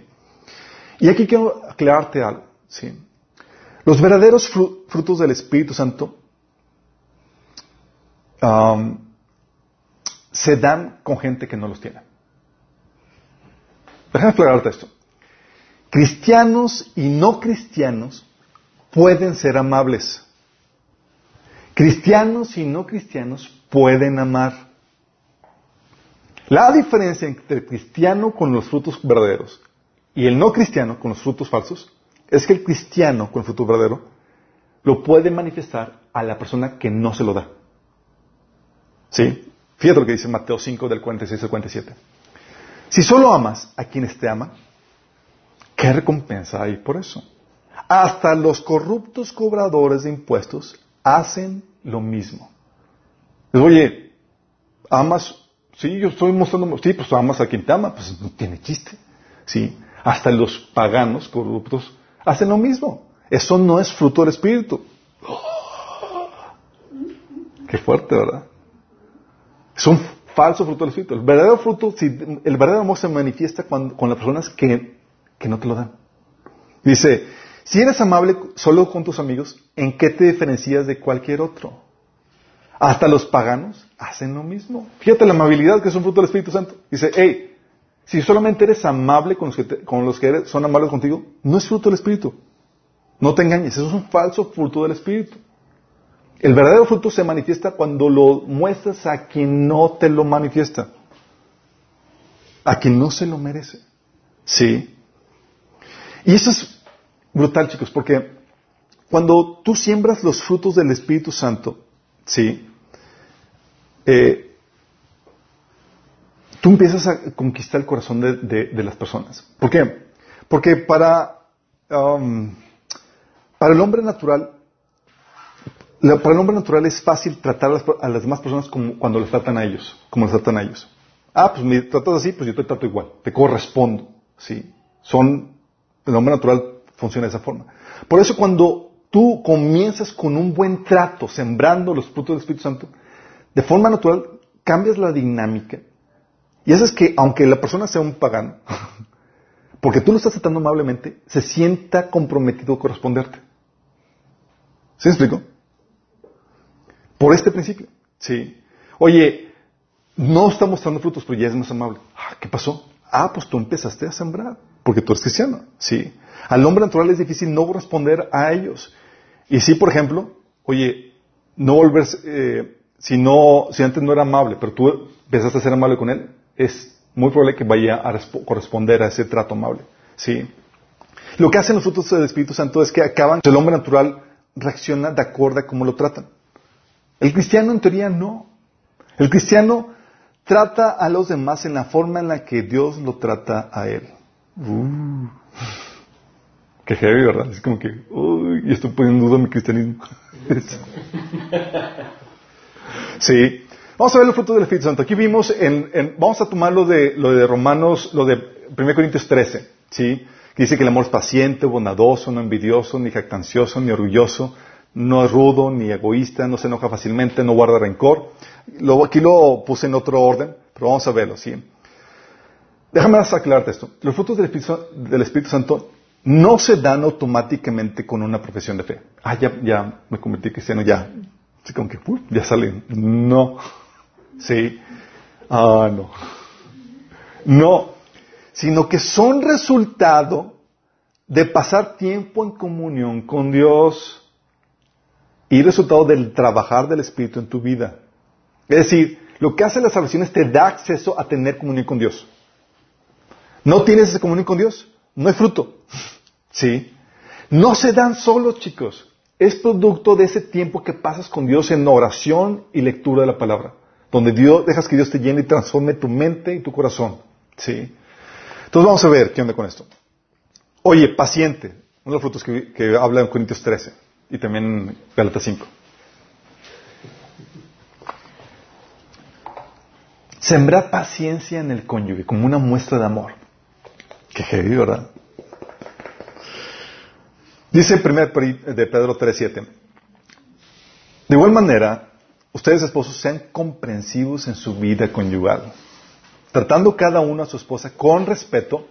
Y aquí quiero aclararte algo. ¿sí? Los verdaderos frutos del Espíritu Santo se dan con gente que no los tiene. Déjame aclararte esto. Cristianos y no cristianos pueden ser amables. Cristianos y no cristianos pueden amar. La diferencia entre el cristiano con los frutos verdaderos y el no cristiano con los frutos falsos es que el cristiano con el fruto verdadero lo puede manifestar a la persona que no se lo da. ¿Sí? Fíjate lo que dice Mateo 5 del 46 al 47. Si solo amas a quienes te aman, ¿qué recompensa hay por eso? Hasta los corruptos cobradores de impuestos hacen lo mismo. Oye, amas, sí, yo estoy mostrando, sí, pues amas a quien te ama, pues no tiene chiste. Sí, hasta los paganos corruptos hacen lo mismo. Eso no es fruto del Espíritu. Qué fuerte, ¿verdad? Es un falso fruto del Espíritu. El verdadero fruto, el verdadero amor se manifiesta cuando, con las personas que, que no te lo dan. Dice, si eres amable solo con tus amigos, ¿en qué te diferencias de cualquier otro? Hasta los paganos hacen lo mismo. Fíjate la amabilidad que es un fruto del Espíritu Santo. Dice, hey, si solamente eres amable con los que, con los que son amables contigo, no es fruto del Espíritu. No te engañes, eso es un falso fruto del Espíritu. El verdadero fruto se manifiesta cuando lo muestras a quien no te lo manifiesta. A quien no se lo merece. Sí. Y eso es brutal, chicos, porque cuando tú siembras los frutos del Espíritu Santo, sí, eh, tú empiezas a conquistar el corazón de, las personas. ¿Por qué? Porque para, um, para el hombre natural, para el hombre natural es fácil tratar a las, demás personas como cuando les tratan a ellos, como les tratan a ellos. Ah, pues me tratas así, pues yo te trato igual, te correspondo, ¿sí? Son, el hombre natural funciona de esa forma. Por eso cuando tú comienzas con un buen trato, sembrando los frutos del Espíritu Santo, de forma natural cambias la dinámica. Y eso es que, aunque la persona sea un pagano, porque tú lo estás tratando amablemente, se sienta comprometido a corresponderte. ¿Sí me explico? Por este principio. Sí. Oye, no está mostrando frutos, pero ya es más amable. Ah, ¿Qué pasó? Ah, pues tú empezaste a sembrar, porque tú eres cristiano. Sí. Al hombre natural es difícil no responder a ellos. Y si, por ejemplo, oye, no volver, eh, si no, si antes no era amable, pero tú empezaste a ser amable con él, es muy probable que vaya a corresponder a ese trato amable. ¿Sí? Lo que hacen los frutos del Espíritu Santo es que acaban, el hombre natural reacciona de acuerdo a cómo lo tratan. El cristiano en teoría no. El cristiano trata a los demás en la forma en la que Dios lo trata a él. Uh. Qué heavy, ¿verdad? Es como que, uy, estoy poniendo en duda mi cristianismo. sí. Vamos a ver los frutos del Espíritu Santo. Aquí vimos, en, vamos a tomar lo de, lo de Romanos, lo de 1 Corintios 13, ¿sí? Que dice que el amor es paciente, bondadoso, no envidioso, ni jactancioso, ni orgulloso, no es rudo, ni egoísta, no se enoja fácilmente, no guarda rencor. aquí lo puse en otro orden, pero vamos a verlo, ¿sí? Déjame aclararte esto. Los frutos del Espíritu, del Espíritu Santo no se dan automáticamente con una profesión de fe. Ah, ya, ya me convertí cristiano, ya. Así como que, ya salen. No. Sí. Ah, no. No. Sino que son resultado de pasar tiempo en comunión con Dios y resultado del trabajar del Espíritu en tu vida. Es decir, lo que hace la salvación es te da acceso a tener comunión con Dios. ¿No tienes esa comunión con Dios? No hay fruto. ¿Sí? No se dan solos, chicos. Es producto de ese tiempo que pasas con Dios en oración y lectura de la palabra. Donde Dios, dejas que Dios te llene y transforme tu mente y tu corazón. ¿Sí? Entonces vamos a ver qué onda con esto. Oye, paciente. Uno de los frutos que, habla en Corintios 13 y también Galatas 5. Sembrar paciencia en el cónyuge como una muestra de amor. Qué heavy, ¿verdad? Dice el primer de Pedro 3.7. De igual manera, ustedes esposos sean comprensivos en su vida conyugal, tratando cada uno a su esposa con respeto,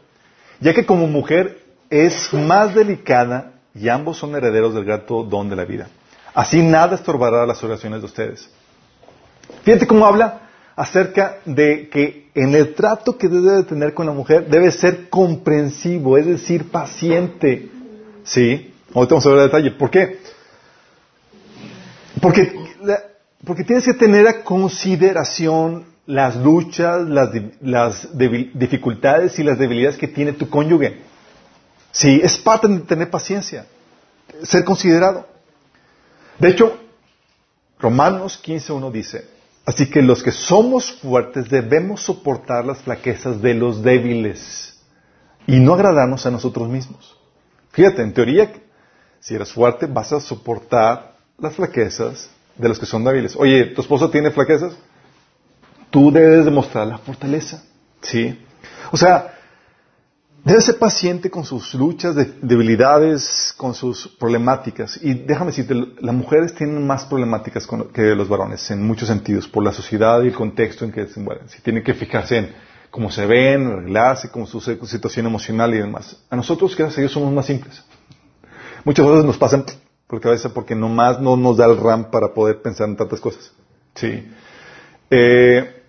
ya que como mujer es más delicada y ambos son herederos del grato don de la vida. Así nada estorbará las oraciones de ustedes. Fíjate cómo habla acerca de que en el trato que debe de tener con la mujer debe ser comprensivo, es decir, paciente. ¿Sí? Ahorita vamos a ver el detalle. ¿Por qué? Porque, porque tienes que tener a consideración las luchas, las dificultades y las debilidades que tiene tu cónyuge. Sí, es parte de tener paciencia, ser considerado. De hecho, Romanos 15.1 dice, así que los que somos fuertes debemos soportar las flaquezas de los débiles y no agradarnos a nosotros mismos. Fíjate, en teoría, si eres fuerte, vas a soportar las flaquezas de los que son débiles. Oye, ¿tu esposo tiene flaquezas? Tú debes demostrar la fortaleza. ¿Sí? O sea, debes ser paciente con sus luchas, debilidades, con sus problemáticas. Y déjame decirte, las mujeres tienen más problemáticas que los varones en muchos sentidos, por la sociedad y el contexto en que se mueven. Si tienen que fijarse en cómo se ven, arreglarse, cómo su situación emocional y demás. A nosotros, gracias a Dios, somos más simples. Muchas veces nos pasan por cabeza porque nomás no nos da el RAM para poder pensar en tantas cosas. Sí. Eh,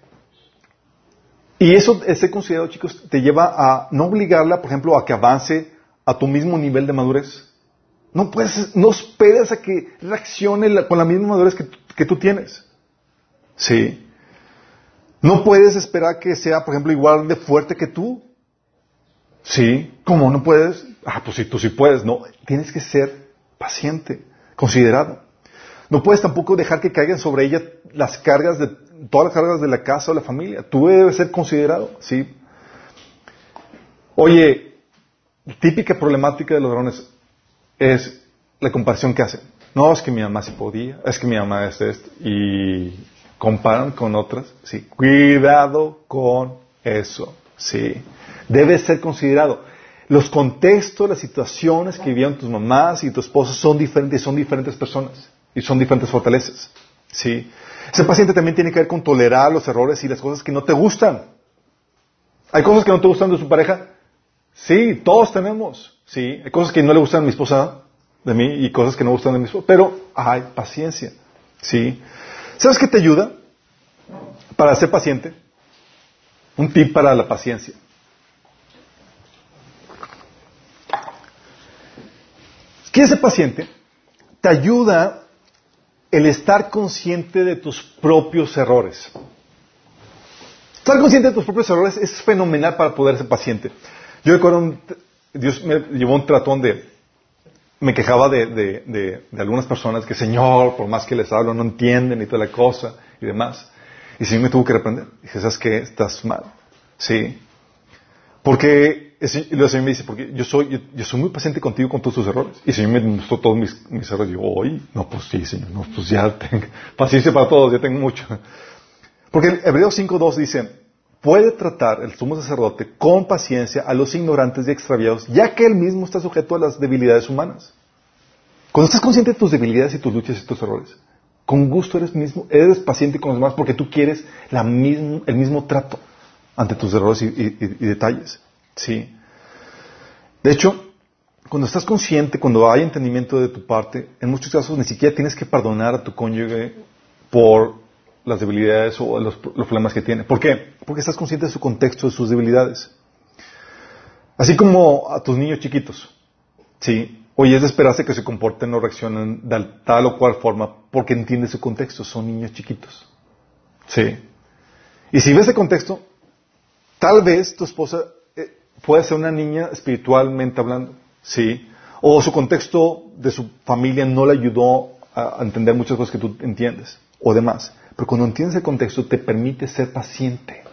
y eso, ese considerado, chicos, te lleva a no obligarla, por ejemplo, a que avance a tu mismo nivel de madurez. No puedes, no esperes a que reaccione con la misma madurez que, tú tienes. Sí. No puedes esperar que sea, por ejemplo, igual de fuerte que tú. Sí. ¿Cómo no puedes? Ah, pues sí, tú sí puedes. No, tienes que ser paciente, considerado. No puedes tampoco dejar que caigan sobre ella las cargas de, todas las cargas de la casa o la familia. Tú debes ser considerado, ¿sí? Oye, típica problemática de los varones es la comparación que hacen. No, es que mi mamá sí podía, es que mi mamá es esto. Y comparan con otras, sí. Cuidado con eso, sí. Debe ser considerado. Los contextos, las situaciones que vivieron tus mamás y tu esposo son diferentes, son diferentes personas y son diferentes fortalezas, sí. Ese paciente también tiene que ver con tolerar los errores y las cosas que no te gustan. ¿Hay cosas que no te gustan de su pareja? Sí, todos tenemos, sí. Hay cosas que no le gustan a mi esposa de mí y cosas que no gustan de mi esposa, pero hay paciencia, sí. ¿Sabes qué te ayuda para ser paciente? Un tip para la paciencia. ¿Quieres ser paciente? Te ayuda el estar consciente de tus propios errores. Estar consciente de tus propios errores es fenomenal para poder ser paciente. Yo recuerdo, Dios me llevó un tratón de, me quejaba de, de, algunas personas que, Señor, por más que les hablo, no entienden y toda la cosa y demás. Y sí me tuvo que reprender. Dije, ¿sabes qué? Estás mal. Sí. Porque el Señor me dice, porque yo soy, yo, soy muy paciente contigo con todos tus errores. Y el Señor me mostró todos mis, mis errores. Y yo, oye, no, pues sí, Señor, no, pues ya tengo paciencia para todos, ya tengo mucho. Porque en Hebreos 5.2 dice, puede tratar el sumo sacerdote con paciencia a los ignorantes y extraviados, ya que él mismo está sujeto a las debilidades humanas. Cuando estás consciente de tus debilidades y tus luchas y tus errores, con gusto eres mismo, eres paciente con los demás porque tú quieres la el mismo trato ante tus errores y, detalles. Sí. De hecho, cuando estás consciente, cuando hay entendimiento de tu parte, en muchos casos ni siquiera tienes que perdonar a tu cónyuge por las debilidades o los, problemas que tiene. ¿Por qué? Porque estás consciente de su contexto, de sus debilidades. Así como a tus niños chiquitos. Sí. Oye, es de esperarse que se comporten o reaccionen de tal o cual forma porque entiendes su contexto. Son niños chiquitos. Sí. Y si ves ese contexto, tal vez tu esposa eh, puede ser una niña espiritualmente hablando. Sí. O su contexto de su familia no le ayudó a entender muchas cosas que tú entiendes o demás. Pero cuando entiendes el contexto te permite ser paciente.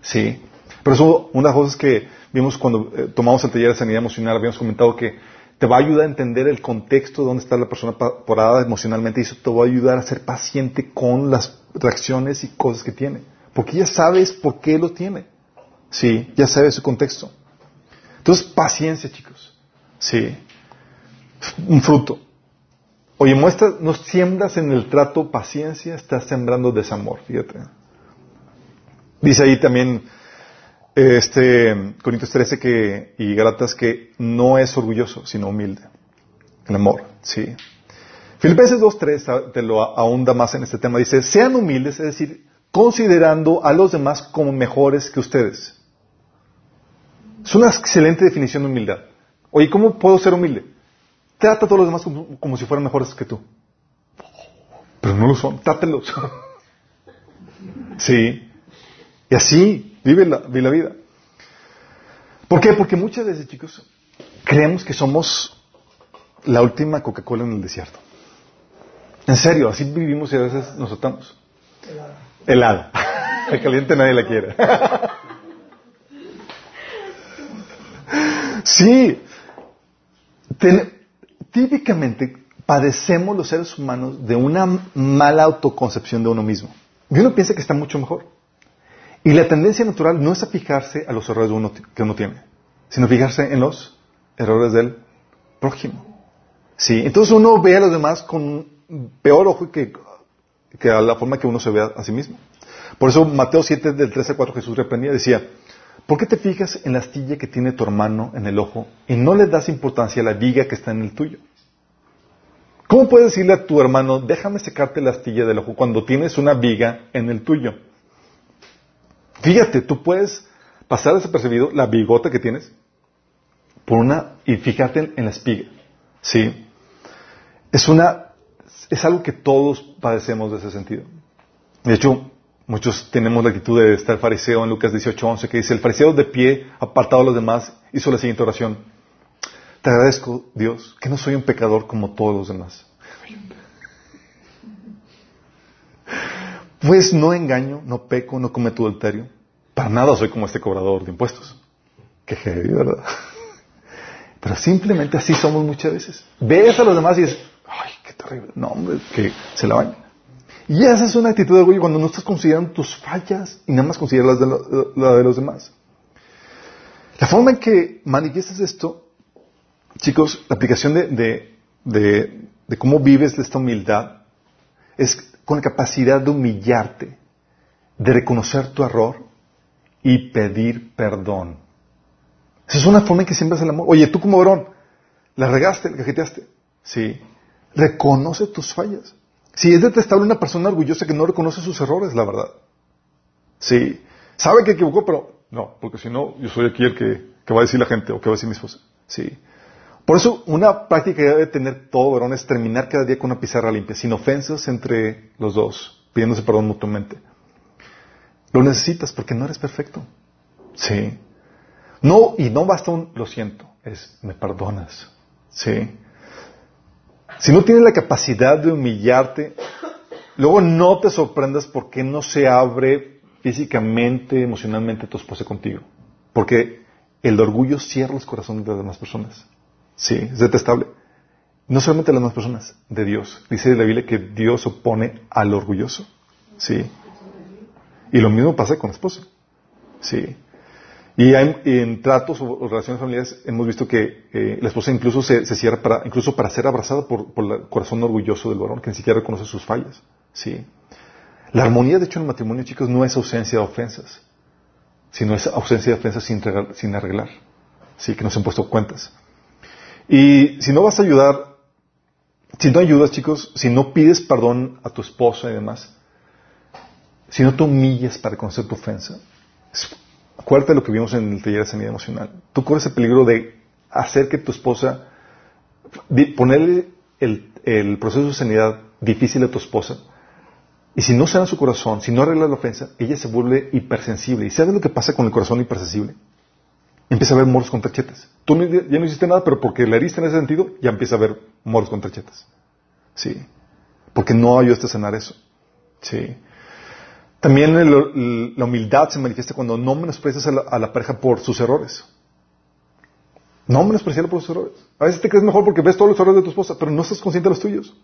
¿Sí? Pero eso, una de las cosas que vimos cuando eh, tomamos el taller de sanidad emocional, habíamos comentado que te va a ayudar a entender el contexto de dónde está la persona parada emocionalmente y eso te va a ayudar a ser paciente con las reacciones y cosas que tiene. Porque ya sabes por qué lo tiene. Sí, ya sabes su contexto. Entonces, paciencia, chicos. Sí. Un fruto. Oye, muestra, no siembras en el trato paciencia, estás sembrando desamor, fíjate. Dice ahí también, este, Corintios 13 que, y Galatas que no es orgulloso, sino humilde. El amor, sí. Filipenses 2.3 te lo ahonda más en este tema. Dice, sean humildes, es decir, considerando a los demás como mejores que ustedes. Es una excelente definición de humildad. Oye, ¿cómo puedo ser humilde? Trata a todos los demás como, si fueran mejores que tú. Pero no lo son. Trátelos. sí. Y así vive la, vive la vida. ¿Por qué? Porque muchas veces, chicos, creemos que somos la última Coca-Cola en el desierto. En serio, así vivimos y a veces nos atamos. Helada. El caliente nadie la quiere. sí. típicamente padecemos los seres humanos de una mala autoconcepción de uno mismo. Y uno piensa que está mucho mejor. Y la tendencia natural no es a fijarse a los errores que uno tiene, sino fijarse en los errores del prójimo. Sí, entonces uno ve a los demás con peor ojo que, a la forma que uno se ve a, sí mismo. Por eso Mateo 7 del 13 al 4 Jesús reprendía, decía, ¿por qué te fijas en la astilla que tiene tu hermano en el ojo y no le das importancia a la viga que está en el tuyo? ¿Cómo puedes decirle a tu hermano, déjame secarte la astilla del ojo cuando tienes una viga en el tuyo? Fíjate, tú puedes pasar desapercibido la bigota que tienes por una y fíjate en la espiga. ¿Sí? Es una es algo que todos padecemos de ese sentido. De hecho, muchos tenemos la actitud de estar fariseo en Lucas 18:11 que dice, el fariseo de pie, apartado de los demás, hizo la siguiente oración. Te agradezco, Dios, que no soy un pecador como todos los demás. Pues no engaño, no peco, no cometo adulterio. Para nada soy como este cobrador de impuestos. Qué heavy, ¿verdad? Pero simplemente así somos muchas veces. Ves a los demás y dices, ay, qué terrible. No, hombre, que se la bañan. Y esa es una actitud de orgullo cuando no estás considerando tus fallas y nada más consideras las de, de los demás. La forma en que manifiestas esto, chicos, la aplicación de, de cómo vives esta humildad es con la capacidad de humillarte, de reconocer tu error y pedir perdón. Esa es una forma en que siembras el amor. Oye, tú como varón, la regaste, la cajeteaste. Sí. Reconoce tus fallas. Si es detestable una persona orgullosa que no reconoce sus errores, la verdad. Sí. Sabe que equivocó, pero no, porque si no, yo soy aquí el que, que va a decir la gente o que va a decir mi esposa. Sí. Por eso, una práctica que debe tener todo varón es terminar cada día con una pizarra limpia, sin ofensas entre los dos, pidiéndose perdón mutuamente. Lo necesitas porque no eres perfecto. Sí. No, y no basta un lo siento, es me perdonas. Sí. Si no tienes la capacidad de humillarte, luego no te sorprendas porque no se abre físicamente, emocionalmente tu esposa contigo. Porque el orgullo cierra los corazones de las demás personas. Sí, es detestable. No solamente de las demás personas, de Dios. Dice la Biblia que Dios opone al orgulloso. Sí. Y lo mismo pasa con la esposa. Sí. Y en tratos o relaciones familiares hemos visto que eh, la esposa incluso se, cierra para, incluso para ser abrazada por, el corazón orgulloso del varón, que ni siquiera reconoce sus fallas. ¿sí? La armonía, de hecho, en el matrimonio, chicos, no es ausencia de ofensas, sino es ausencia de ofensas sin, sin arreglar. Sí, que nos han puesto cuentas. Y si no vas a ayudar, si no ayudas, chicos, si no pides perdón a tu esposa y demás, si no te humillas para reconocer tu ofensa, Acuérdate de lo que vimos en el taller de sanidad emocional. Tú corres el peligro de hacer que tu esposa, ponerle el, proceso de sanidad difícil a tu esposa. Y si no sana su corazón, si no arregla la ofensa, ella se vuelve hipersensible. ¿Y sabes lo que pasa con el corazón hipersensible? Empieza a ver moros con tachetas. Tú ya no hiciste nada, pero porque la heriste en ese sentido, ya empieza a ver moros con tachetas. Sí. Porque no ayudaste a sanar eso. Sí. También la humildad se manifiesta cuando no menosprecias a la, pareja por sus errores. No menospreciarla por sus errores. A veces te crees mejor porque ves todos los errores de tu esposa, pero no estás consciente de los tuyos.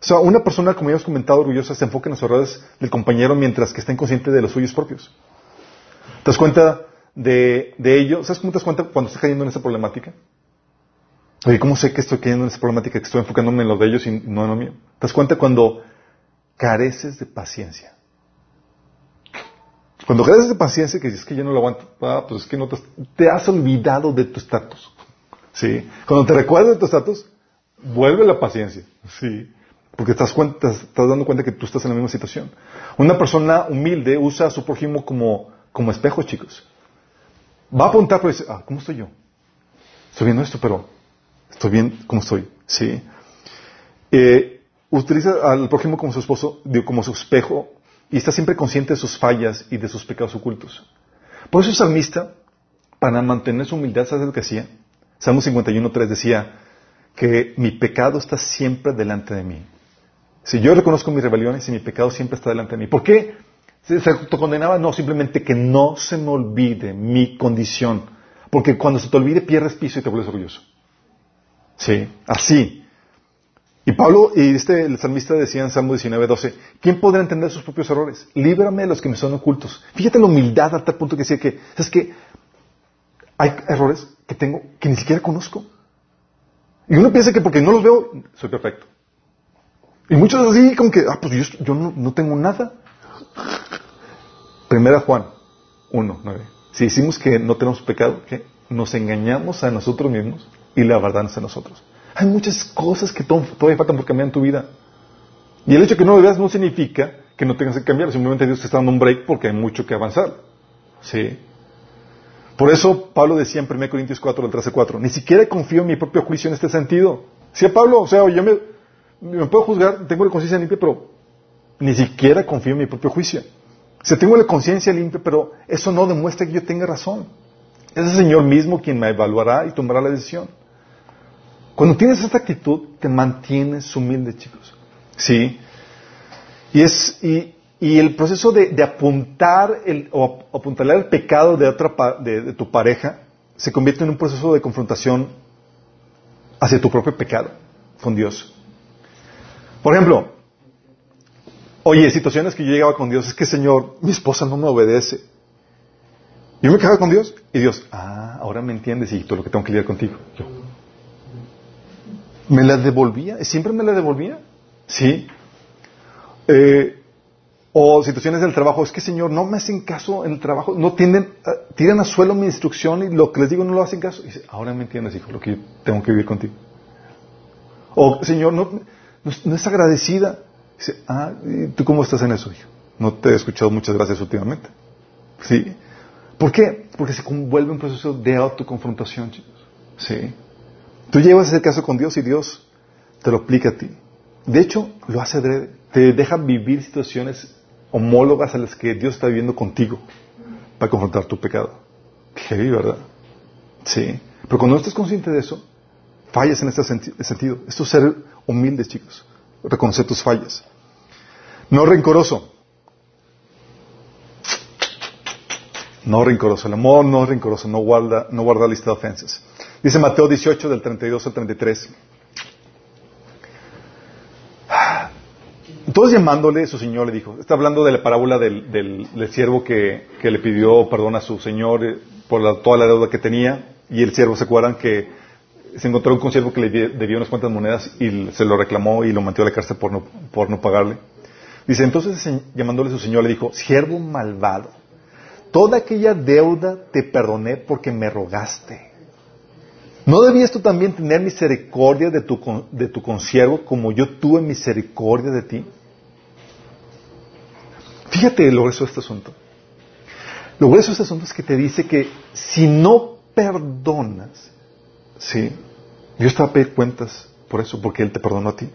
O sea, una persona, como ya hemos comentado, orgullosa, se enfoca en los errores del compañero mientras que está inconsciente de los suyos propios. ¿Te das cuenta de, ello? ¿Sabes cómo te das cuenta cuando estás cayendo en esa problemática? Oye, ¿cómo sé que estoy cayendo en esa problemática, que estoy enfocándome en lo de ellos y no en lo mío? ¿Te das cuenta cuando careces de paciencia? Cuando crees de paciencia que dices que ya no lo aguanto, ah, pues es que no te, has olvidado de tu estatus. ¿Sí? Cuando te recuerdas de tu estatus, vuelve la paciencia. ¿Sí? Porque estás, estás dando cuenta que tú estás en la misma situación. Una persona humilde usa a su prójimo como, como espejo, chicos. Va a apuntar, pero dice, ah, ¿cómo estoy yo? Estoy viendo esto, pero estoy bien como estoy. ¿Sí? Eh, utiliza al prójimo como su esposo, como su espejo y está siempre consciente de sus fallas y de sus pecados ocultos. Por eso el salmista, para mantener su humildad, ¿sabes lo que hacía? Salmo 51.3 decía que mi pecado está siempre delante de mí. Si yo reconozco mis rebeliones y mi pecado siempre está delante de mí. ¿Por qué se, autocondenaba? No, simplemente que no se me olvide mi condición. Porque cuando se te olvide pierdes piso y te vuelves orgulloso. Sí, así. Y Pablo y este, el salmista decía en Salmo 19, ¿quién podrá entender sus propios errores? Líbrame de los que me son ocultos. Fíjate la humildad a tal punto que decía que, ¿sabes qué? Hay errores que tengo que ni siquiera conozco. Y uno piensa que porque no los veo, soy perfecto. Y muchos así como que, ah, pues yo, no, tengo nada. Primera Juan 1, 9. Si decimos que no tenemos pecado, ¿qué? Nos engañamos a nosotros mismos y la verdad es en nosotros. Hay muchas cosas que todavía faltan por cambiar en tu vida. Y el hecho de que no lo veas no significa que no tengas que cambiar. Simplemente Dios te está dando un break porque hay mucho que avanzar. Sí. Por eso Pablo decía en 1 Corintios 4, del 13, 4, ni siquiera confío en mi propio juicio en este sentido. A Pablo, o sea, yo me, me puedo juzgar, tengo la conciencia limpia, pero ni siquiera confío en mi propio juicio. O sea, tengo la conciencia limpia, pero eso no demuestra que yo tenga razón. Es el Señor mismo quien me evaluará y tomará la decisión. Cuando tienes esta actitud, te mantienes humilde, chicos. ¿Sí? Y, es, y, y el proceso de, apuntar el, o apuntalar el pecado de, otra, de, de tu pareja se convierte en un proceso de confrontación hacia tu propio pecado con Dios. Por ejemplo, oye, situaciones que yo llegaba con Dios, es que Señor, mi esposa no me obedece. Yo me quedaba con Dios y Dios, ah, ahora me entiendes y todo lo que tengo que lidiar contigo. Yo. Me la devolvía, siempre me la devolvía. Sí. Eh, o situaciones del trabajo, es que Señor, no me hacen caso en el trabajo, no tienden, tiran a suelo mi instrucción y lo que les digo no lo hacen caso. Y dice, ahora me entiendes, hijo, lo que tengo que vivir contigo. O Señor, no, no, es agradecida. Dice, ah, ¿tú cómo estás en eso, hijo? No te he escuchado muchas gracias últimamente. ¿Sí? ¿Por qué? Porque se vuelve un proceso de autoconfrontación, chicos. ¿Sí? Tú llevas ese caso con Dios y Dios te lo aplica a ti. De hecho, lo hace Te deja vivir situaciones homólogas a las que Dios está viviendo contigo para confrontar tu pecado. Qué ¿verdad? Sí. Pero cuando no estás consciente de eso, fallas en este sentido. Esto es ser humildes, chicos. Reconocer tus fallas. No rencoroso. No rencoroso. El amor no rencoroso. No guarda, no guarda lista de ofensas. Dice Mateo 18 del 32 al 33. Entonces llamándole, su señor le dijo, está hablando de la parábola del, del, siervo que, que, le pidió perdón a su señor eh, por toda la deuda que tenía, y el siervo se acuerdan que se encontró un consiervo que le debió unas cuantas monedas y se lo reclamó y lo metió a la cárcel por no, por no pagarle. Dice, entonces llamándole su señor le dijo, siervo malvado, toda aquella deuda te perdoné porque me rogaste. ¿No debías tú también tener misericordia de tu, de tu consiervo como yo tuve misericordia de ti? Fíjate lo grueso de este asunto. Lo grueso de este asunto es que te dice que si no perdonas, ¿sí? Dios te va a pedir cuentas por eso, porque Él te perdonó a ti.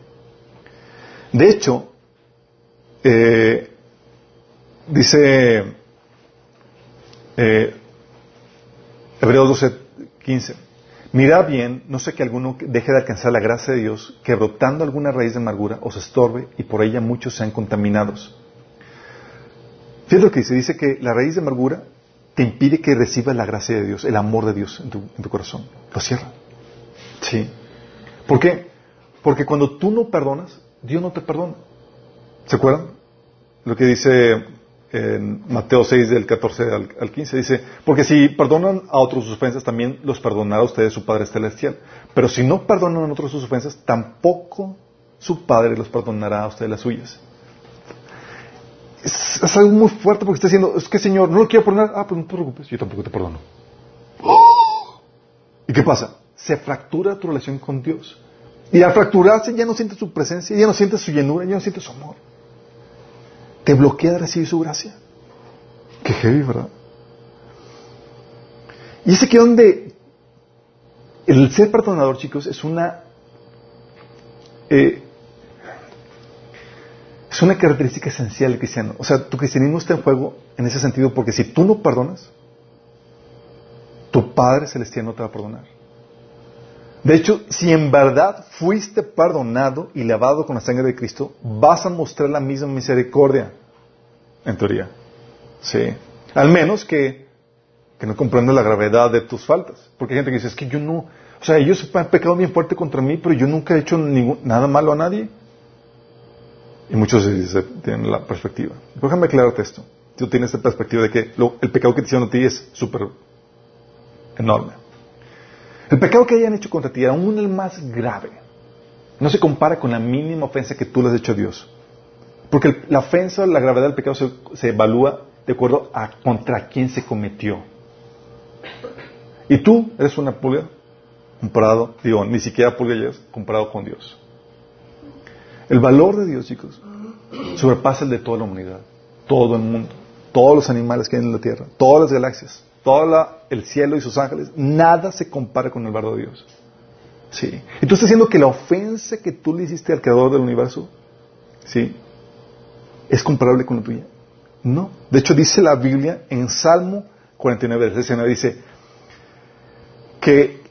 De hecho, eh, dice eh, Hebreos 12, 15. Mirad bien, no sé que alguno deje de alcanzar la gracia de Dios, que brotando alguna raíz de amargura os estorbe y por ella muchos sean contaminados. Fíjate lo que dice, dice que la raíz de amargura te impide que recibas la gracia de Dios, el amor de Dios en tu, en tu corazón. Lo cierra. Sí. ¿Por qué? Porque cuando tú no perdonas, Dios no te perdona. ¿Se acuerdan? Lo que dice en Mateo 6 del 14 al, 15 dice, porque si perdonan a otros sus ofensas, también los perdonará a ustedes su Padre Celestial. Pero si no perdonan a otros sus ofensas, tampoco su Padre los perdonará a ustedes las suyas. Es, algo muy fuerte porque está diciendo, es que Señor, no lo quiero perdonar. Ah, pues no te preocupes, yo tampoco te perdono. ¿Y qué pasa? Se fractura tu relación con Dios. Y al fracturarse ya no sientes su presencia, ya no sientes su llenura, ya no sientes su amor te bloquea de recibir su gracia. Qué heavy, ¿verdad? Y es aquí donde el ser perdonador, chicos, es una eh, es una característica esencial del cristiano. O sea, tu cristianismo está en juego en ese sentido porque si tú no perdonas, tu Padre Celestial no te va a perdonar. De hecho, si en verdad fuiste perdonado y lavado con la sangre de Cristo, vas a mostrar la misma misericordia, en teoría. Sí. Al menos que, que no comprendas la gravedad de tus faltas. Porque hay gente que dice, es que yo no, o sea, ellos han pecado bien fuerte contra mí, pero yo nunca he hecho ningún, nada malo a nadie. Y muchos tienen la perspectiva. Déjame aclararte esto. Tú tienes esta perspectiva de que el pecado que te hicieron a ti es súper enorme. El pecado que hayan hecho contra ti, aún el más grave, no se compara con la mínima ofensa que tú le has hecho a Dios. Porque la ofensa, la gravedad del pecado se, evalúa de acuerdo a contra quién se cometió. Y tú eres una pulga comparado, digo, ni siquiera pulgas comparado con Dios. El valor de Dios, chicos, sobrepasa el de toda la humanidad, todo el mundo, todos los animales que hay en la tierra, todas las galaxias, todo el cielo y sus ángeles, nada se compara con el de Dios. Sí. Y tú estás diciendo que la ofensa que tú le hiciste al creador del universo, sí, es comparable con la tuya. No. De hecho, dice la Biblia en Salmo 49, versículo dice que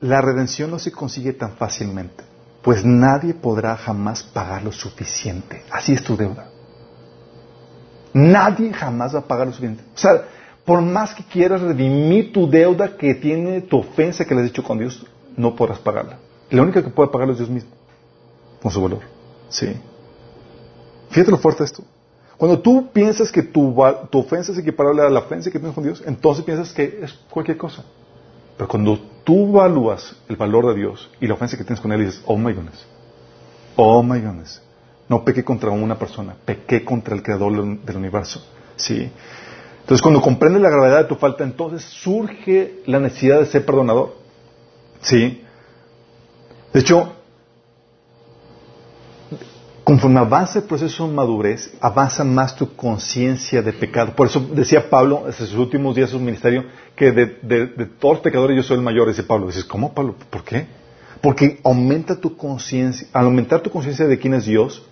la redención no se consigue tan fácilmente, pues nadie podrá jamás pagar lo suficiente. Así es tu deuda. Nadie jamás va a pagar lo suficiente. O sea, por más que quieras redimir tu deuda que tiene tu ofensa que le has hecho con Dios, no podrás pagarla. La única que puede pagarlo es Dios mismo, con su valor. Sí. Fíjate lo fuerte esto. Cuando tú piensas que tu, tu ofensa es equiparable a la ofensa que tienes con Dios, entonces piensas que es cualquier cosa. Pero cuando tú evalúas el valor de Dios y la ofensa que tienes con Él, dices, oh my goodness, oh my goodness, no pequé contra una persona, pequé contra el creador del universo. ¿Sí? Entonces, cuando comprendes la gravedad de tu falta, entonces surge la necesidad de ser perdonador. ¿Sí? De hecho, conforme avanza el proceso de madurez, avanza más tu conciencia de pecado. Por eso decía Pablo, en sus últimos días de su ministerio, que de, todos los pecadores yo soy el mayor, dice Pablo. Dices, ¿cómo Pablo? ¿Por qué? Porque aumenta tu conciencia, al aumentar tu conciencia de quién es Dios,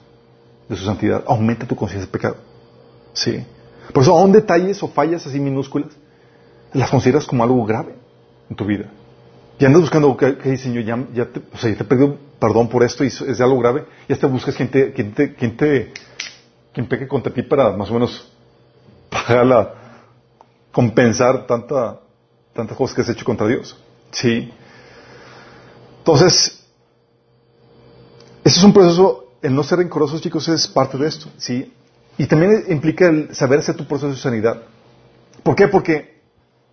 de su santidad, aumenta tu conciencia de pecado. Sí. Por eso, aún detalles o fallas así minúsculas, las consideras como algo grave en tu vida. Y andas buscando, ¿qué, qué Señor? Ya, ya, te, o sea, perdón por esto y es algo grave. Ya te buscas quien te, quien te, quien peque contra ti para más o menos pagarla, compensar tanta, tantas cosas que has hecho contra Dios. Sí. Entonces, ese es un proceso, el no ser rencorosos, chicos, es parte de esto. Sí. Y también implica el saber hacer tu proceso de sanidad. ¿Por qué? Porque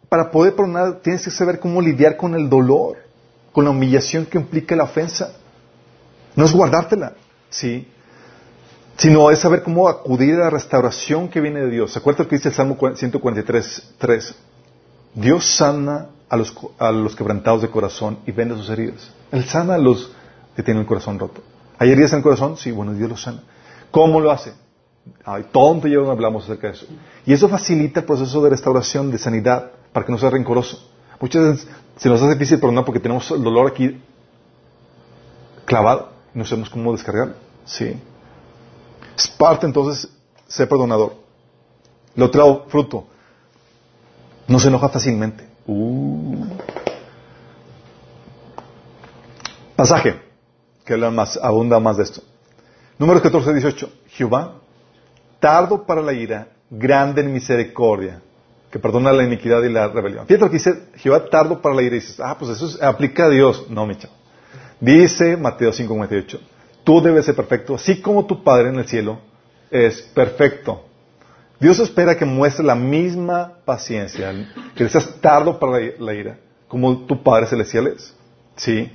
para poder perdonar tienes que saber cómo lidiar con el dolor, con la humillación que implica la ofensa. No es guardártela, ¿sí? Sino es saber cómo acudir a la restauración que viene de Dios. ¿Se acuerdan que dice el Salmo 143, 3? Dios sana a los, a los quebrantados de corazón y vende sus heridas. Él sana a los que tienen el corazón roto. ¿Hay heridas en el corazón? Sí, bueno, Dios los sana. ¿Cómo lo hace? Ay, tonto yo hablamos acerca de eso. Y eso facilita el proceso de restauración, de sanidad para que no sea rencoroso. Muchas veces se nos hace difícil perdonar porque tenemos el dolor aquí clavado y no sabemos cómo descargarlo. Sí. Es parte entonces ser perdonador. El otro fruto, no se enoja fácilmente. Uh. Pasaje, que habla más, abunda más de esto. Número 14, 18. Jehová, tardo para la ira, grande en misericordia, que perdona la iniquidad y la rebelión. Fíjate lo que dice Jehová tardo para la ira y dices, ah, pues eso aplica a Dios. No, mi. Dice Mateo 5:58, tú debes ser perfecto, así como tu Padre en el cielo es perfecto. Dios espera que muestres la misma paciencia, que seas tardo para la ira, como tu Padre celestial es. ¿Sí?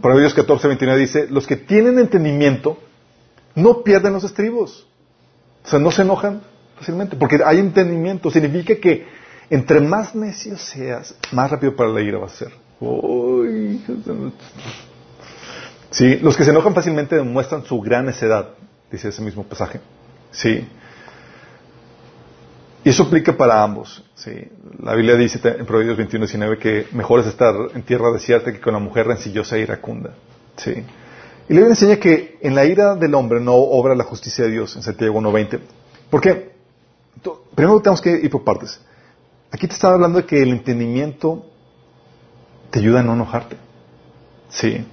Proverbios 14:29 dice, los que tienen entendimiento no pierden los estribos. O sea, no se enojan fácilmente, porque hay entendimiento. Significa que entre más necio seas, más rápido para la ira vas a ser. sí, los que se enojan fácilmente demuestran su gran necedad, dice ese mismo pasaje. Sí. Y eso aplica para ambos. Sí. La Biblia dice en Proverbios 21, 19 que mejor es estar en tierra desierta que con la mujer rencillosa e iracunda. Sí. Y le enseña que en la ira del hombre no obra la justicia de Dios en Santiago 1.20. ¿Por qué? Primero tenemos que ir por partes. Aquí te estaba hablando de que el entendimiento te ayuda a no enojarte. Sí.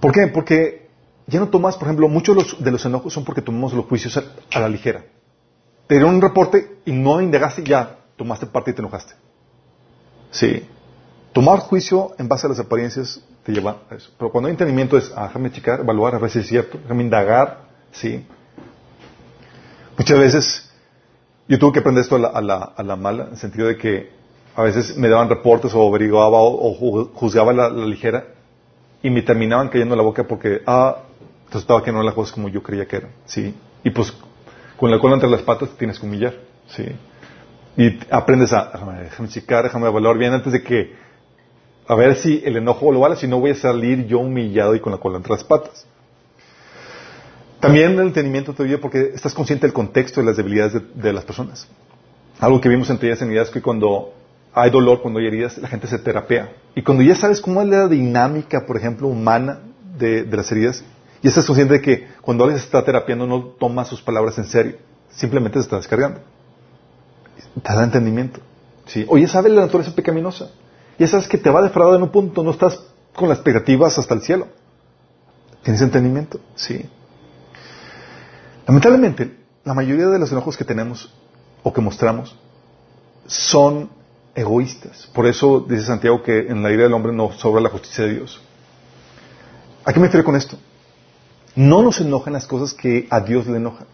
¿Por qué? Porque ya no tomas, por ejemplo, muchos de los, enojos son porque tomamos los juicios a, la ligera. Te dieron un reporte y no indagaste y ya tomaste parte y te enojaste. Sí. Tomar juicio en base a las apariencias te lleva a eso. Pero cuando hay entendimiento es, ah, déjame checar, evaluar, a ver si es cierto, déjame indagar, sí. Muchas veces yo tuve que aprender esto a la, mala, en el sentido de que a veces me daban reportes o averiguaba o, juzgaba la, la, ligera y me terminaban cayendo en la boca porque, ah, resultaba que no eran las cosas como yo creía que eran, ¿sí? Y pues con la cola entre las patas tienes que humillar, ¿sí? Y aprendes a, déjame checar, déjame evaluar bien antes de que, a ver si el enojo lo vale, si no voy a salir yo humillado y con la cola entre las patas. También el entendimiento te ayuda porque estás consciente del contexto de las debilidades de, las personas. Algo que vimos entre ellas en es que cuando hay dolor, cuando hay heridas, la gente se terapea. Y cuando ya sabes cómo es la dinámica, por ejemplo, humana de, las heridas, y estás consciente de que cuando alguien se está terapiando no toma sus palabras en serio, simplemente se está descargando. Te da entendimiento. ¿sí? O ya sabes la naturaleza pecaminosa. Ya sabes que te va a en un punto, no estás con las expectativas hasta el cielo. ¿Tienes entendimiento? Sí. Lamentablemente, la mayoría de los enojos que tenemos o que mostramos son egoístas. Por eso dice Santiago que en la ira del hombre no sobra la justicia de Dios. ¿A qué me refiero con esto? No nos enojan las cosas que a Dios le enojan.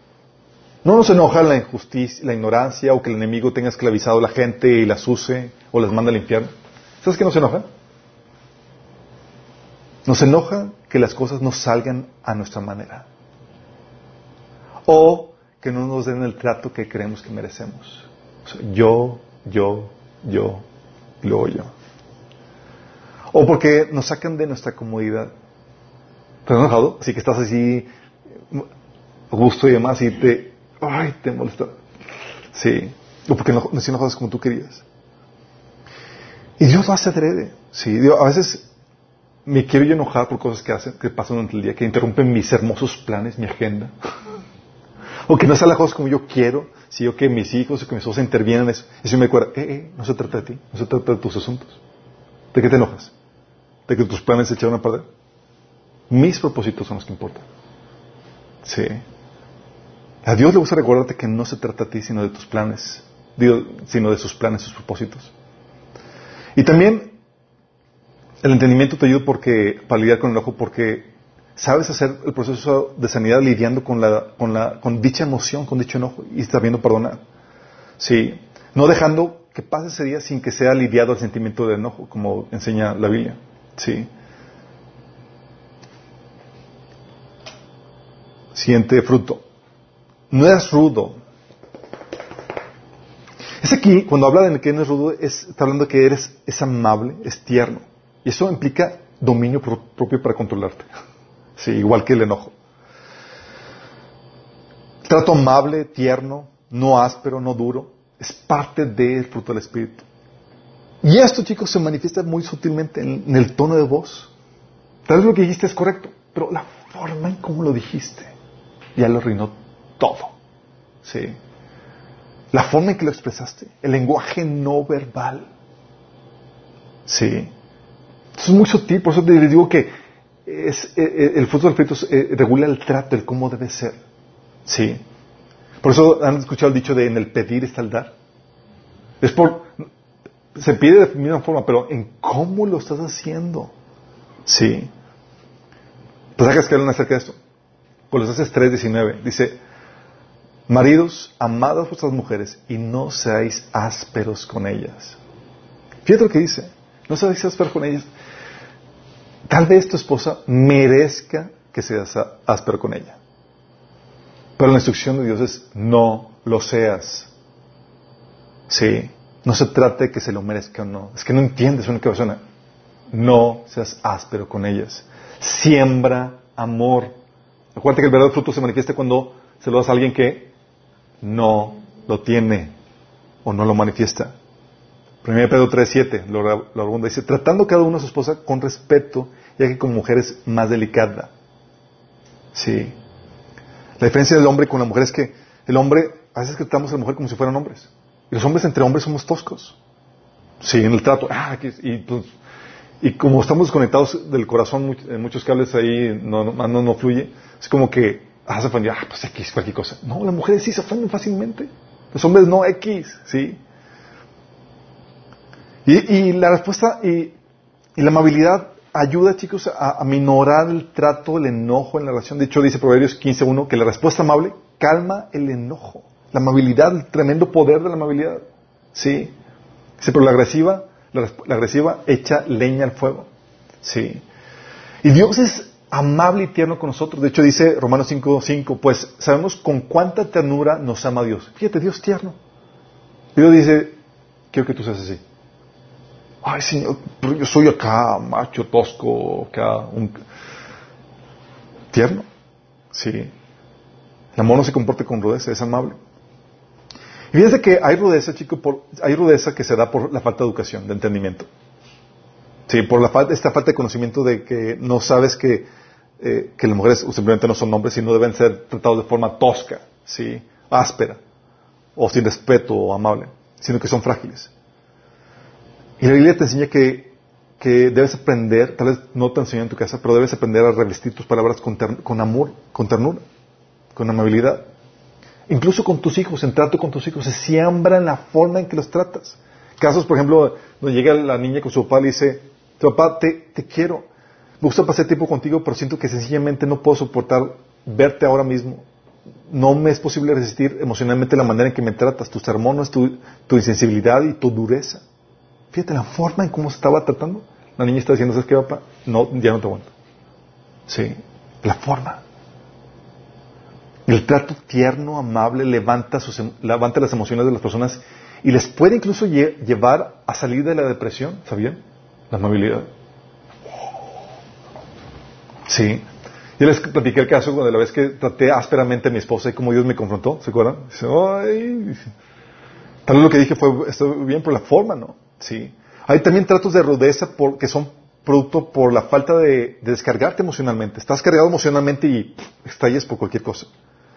No nos enoja la injusticia, la ignorancia o que el enemigo tenga esclavizado a la gente y las use o las manda al infierno. ¿Sabes qué nos enoja? Nos enoja que las cosas no salgan a nuestra manera o que no nos den el trato que creemos que merecemos. yo, yo, yo, y luego yo. O porque nos sacan de nuestra comodidad. ¿Te has enojado? Así que estás así, gusto y demás, y te, ay, te molesta. Sí. O porque no, no enojados como tú querías. Y Dios lo hace adrede. Sí. a veces me quiero yo enojar por cosas que hacen, que pasan durante el día, que interrumpen mis hermosos planes, mi agenda o que no sea la cosa como yo quiero, si yo que mis hijos o que mis hijos intervienen en eso. Y si me acuerdo, eh, eh, no se trata de ti, no se trata de tus asuntos. ¿De qué te enojas? ¿De que tus planes se echaron a perder? Mis propósitos son los que importan. Sí. A Dios le gusta recordarte que no se trata de ti, sino de tus planes, sino de sus planes, sus propósitos. Y también el entendimiento te ayuda porque, para lidiar con el ojo, porque sabes hacer el proceso de sanidad lidiando con, la, con, la, con dicha emoción, con dicho enojo y sabiendo perdonar. Sí, no dejando que pase ese día sin que sea lidiado el sentimiento de enojo, como enseña la Biblia. Sí. Siguiente fruto. No es rudo. Es aquí, cuando habla de que no es rudo, es, está hablando que eres, es amable, es tierno. Y eso implica dominio propio para controlarte. Sí, igual que el enojo. Trato amable, tierno, no áspero, no duro, es parte del fruto del Espíritu. Y esto, chicos, se manifiesta muy sutilmente en, el tono de voz. Tal vez lo que dijiste es correcto, pero la forma en cómo lo dijiste ya lo arruinó todo. Sí. La forma en que lo expresaste, el lenguaje no verbal. Sí. Eso es muy sutil, por eso te digo que es, eh, eh, el fruto del Espíritu eh, regula el trato, el cómo debe ser. Sí. Por eso han escuchado el dicho de en el pedir está el dar. Es por, se pide de misma forma, pero en cómo lo estás haciendo. Sí. Pues hagas que hablan acerca de esto. Colosenses 3:19 dice, maridos, amad a vuestras mujeres y no seáis ásperos con ellas. Fíjate lo que dice, no seáis ásperos con ellas. Tal vez tu esposa merezca que seas áspero con ella. Pero la instrucción de Dios es no lo seas. Sí. No se trata de que se lo merezca o no. Es que no entiendes una persona. No seas áspero con ellas. Siembra amor. Acuérdate que el verdadero fruto se manifiesta cuando se lo das a alguien que no lo tiene o no lo manifiesta. 1 Pedro 3.7 lo, lo dice, tratando cada uno a su esposa con respeto, ya que como mujer es más delicada, Sí. La diferencia del hombre con la mujer es que el hombre, a veces tratamos a la mujer como si fueran hombres. Y los hombres entre hombres somos toscos. Sí, en el trato. Ah, y, pues, y como estamos desconectados del corazón, en muchos cables ahí no, no, no, fluye, es como que, ah, se ofendió, ah, pues X, cualquier cosa. No, las mujeres sí se ofenden fácilmente. Los hombres no, X, ¿sí? Y, la respuesta, y, la amabilidad ayuda, chicos, a, a, minorar el trato, el enojo en la relación. De hecho, dice Proverbios 15.1 que la respuesta amable calma el enojo. La amabilidad, el tremendo poder de la amabilidad. ¿Sí? Dice, pero la agresiva, la, agresiva echa leña al fuego. ¿Sí? Y Dios es amable y tierno con nosotros. De hecho, dice Romanos 5.5, pues sabemos con cuánta ternura nos ama Dios. Fíjate, Dios tierno. Dios dice, quiero que tú seas así. Ay, Señor, yo soy acá macho, tosco, acá un... Tierno. Sí. El amor no se comporta con rudeza, es amable. Y fíjense que hay rudeza, chicos, hay rudeza que se da por la falta de educación, de entendimiento. Sí, por la falta, esta falta de conocimiento de que no sabes que, eh, que las mujeres simplemente no son hombres, sino deben ser tratados de forma tosca, sí, áspera, o sin respeto o amable, sino que son frágiles. Y la Biblia te enseña que, que debes aprender, tal vez no te enseñó en tu casa, pero debes aprender a revestir tus palabras con, amor, con ternura, con amabilidad. Incluso con tus hijos, en trato con tus hijos, se siembra en la forma en que los tratas. Casos, por ejemplo, donde llega la niña con su papá y dice, tu papá, te, te quiero, me gusta pasar tiempo contigo, pero siento que sencillamente no puedo soportar verte ahora mismo. No me es posible resistir emocionalmente la manera en que me tratas, tus sermones, tu, tu insensibilidad y tu dureza. Fíjate la forma en cómo se estaba tratando. La niña está diciendo, ¿sabes qué, papá? No, ya no te aguanto. Sí, la forma. El trato tierno, amable, levanta, sus, em, levanta las emociones de las personas y les puede incluso llevar a salir de la depresión, ¿sabían? La amabilidad. Sí. Yo les platiqué el caso cuando la vez que traté ásperamente a mi esposa y como Dios me confrontó, ¿se acuerdan? Dice, ay. Tal vez lo que dije fue, estoy bien por la forma, ¿no? Sí. Hay también tratos de rudeza que son producto por la falta de, de, descargarte emocionalmente. Estás cargado emocionalmente y estalles por cualquier cosa.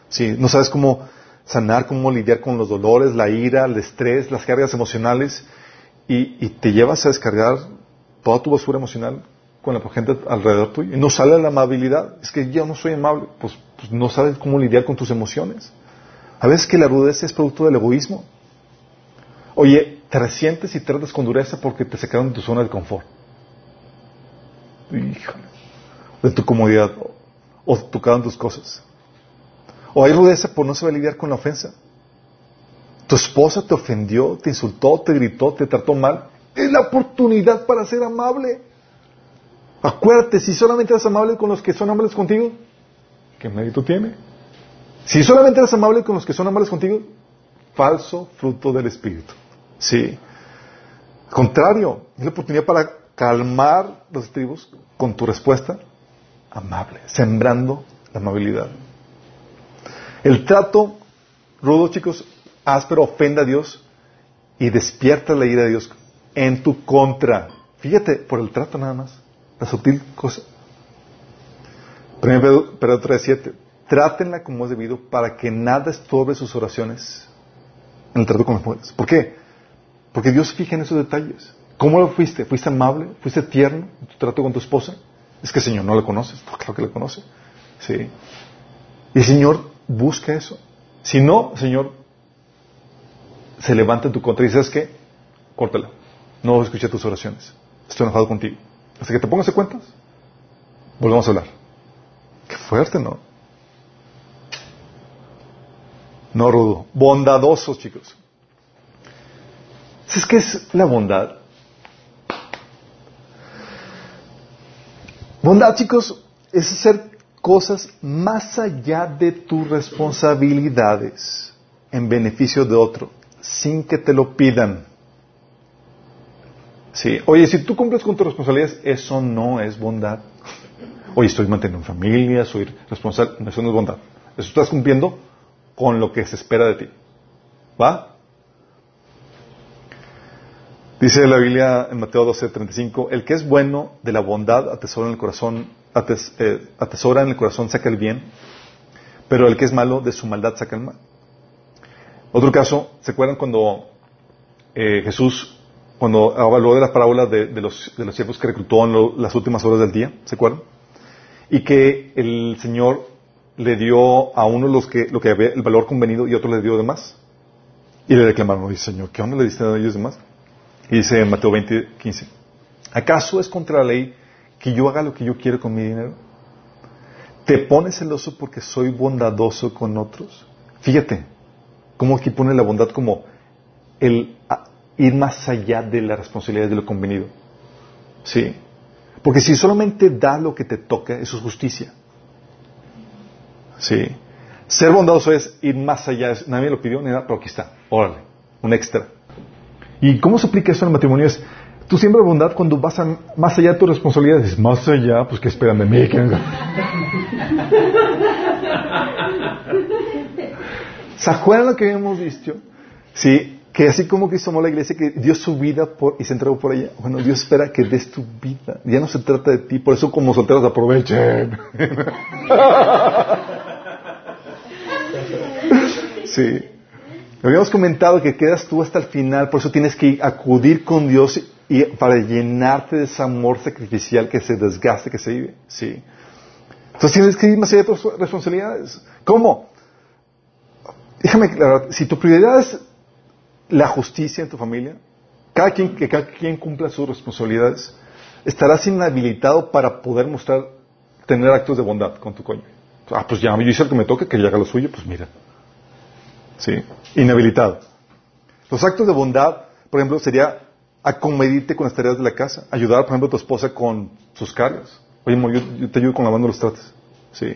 Sí, no sabes cómo sanar, cómo lidiar con los dolores, la ira, el estrés, las cargas emocionales y, te llevas a descargar toda tu basura emocional con la gente alrededor tuyo y no sale la amabilidad. Es que yo no soy amable, pues, pues, no sabes cómo lidiar con tus emociones. A veces que la rudeza es producto del egoísmo. Oye, te resientes y tratas con dureza porque te sacaron de tu zona de confort. Híjole. De tu comodidad. O tocaron tus cosas. O hay rudeza por no saber lidiar con la ofensa. Tu esposa te ofendió, te insultó, te gritó, te trató mal. Es la oportunidad para ser amable. Acuérdate, si solamente eres amable con los que son amables contigo, ¿qué mérito tiene? Si solamente eres amable con los que son amables contigo, falso fruto del Espíritu. Sí. Contrario, es la oportunidad para calmar los tribus con tu respuesta amable, sembrando la amabilidad. El trato rudo, chicos, áspero, ofende a Dios y despierta la ira de Dios en tu contra. Fíjate, por el trato nada más, la sutil cosa. Pedro 3.7. Trátenla como es debido para que nada estorbe sus oraciones en el trato con las mujeres. ¿Por qué? Porque Dios fija en esos detalles. ¿Cómo lo fuiste? ¿Fuiste amable? ¿Fuiste tierno en tu trato con tu esposa? Es que el Señor no la conoces. claro que la conoce. Sí. Y el Señor busca eso. Si no, Señor, se levanta en tu contra y dices que, córtala. No escuché tus oraciones. Estoy enojado contigo. Hasta que te pongas de cuentas, volvemos a hablar. Qué fuerte, ¿no? No rudo. Bondadosos, chicos. ¿Sabes qué es la bondad? Bondad, chicos, es ser cosas más allá de tus responsabilidades en beneficio de otro, sin que te lo pidan. Sí. Oye, si tú cumples con tus responsabilidades, eso no es bondad. Oye, estoy manteniendo familia, soy responsable, eso no es bondad. Eso estás cumpliendo con lo que se espera de ti. ¿Va? Dice la Biblia en Mateo 12:35, el que es bueno de la bondad atesora en el corazón eh, atesora en el corazón saca el bien, pero el que es malo de su maldad saca el mal. Otro caso, ¿se acuerdan cuando eh, Jesús, cuando habló de la parábola de, los, de siervos que reclutó en las últimas horas del día? ¿Se acuerdan? Y que el Señor le dio a uno lo que había el valor convenido y otro le dio de más. Y le reclamaron, dice Señor, ¿qué onda le diste a ellos de más? Y dice en Mateo 20, 15, ¿acaso es contra la ley que yo haga lo que yo quiero con mi dinero? ¿Te pones celoso porque soy bondadoso con otros? Fíjate, cómo aquí pone la bondad como el ir más allá de la responsabilidad de lo convenido. ¿Sí? Porque si solamente da lo que te toca, eso es justicia. ¿Sí? Ser bondadoso es ir más allá. Nadie lo pidió ni nada, pero aquí está. Órale, un extra. ¿Y cómo se aplica eso en el matrimonio? Es, tú siempre bondad cuando vas más allá de tus responsabilidades. Más allá, pues que esperan de mí. ¿Se acuerdan lo que habíamos visto? Sí, que así como Cristo amó la iglesia, que dio su vida y se entregó por ella. Bueno, Dios espera que des tu vida. Ya no se trata de ti, por eso como solteros aprovechen. sí. Habíamos comentado que quedas tú hasta el final, por eso tienes que acudir con Dios y para llenarte de ese amor sacrificial que se desgaste, que se vive. Sí. Entonces tienes que ir más allá de tus responsabilidades. ¿Cómo? Déjame aclarar, si tu prioridad es la justicia en tu familia, cada quien, que cada quien cumpla sus responsabilidades, estarás inhabilitado para poder mostrar, tener actos de bondad con tu coño. Ah, pues ya, yo hice el que me toque, que haga lo suyo, pues mira. ¿Sí? Inhabilitado. Los actos de bondad, por ejemplo, sería acomedirte con las tareas de la casa, ayudar, por ejemplo, a tu esposa con sus cargas. Oye, amor, yo, te ayudo con lavando los trates. ¿Sí?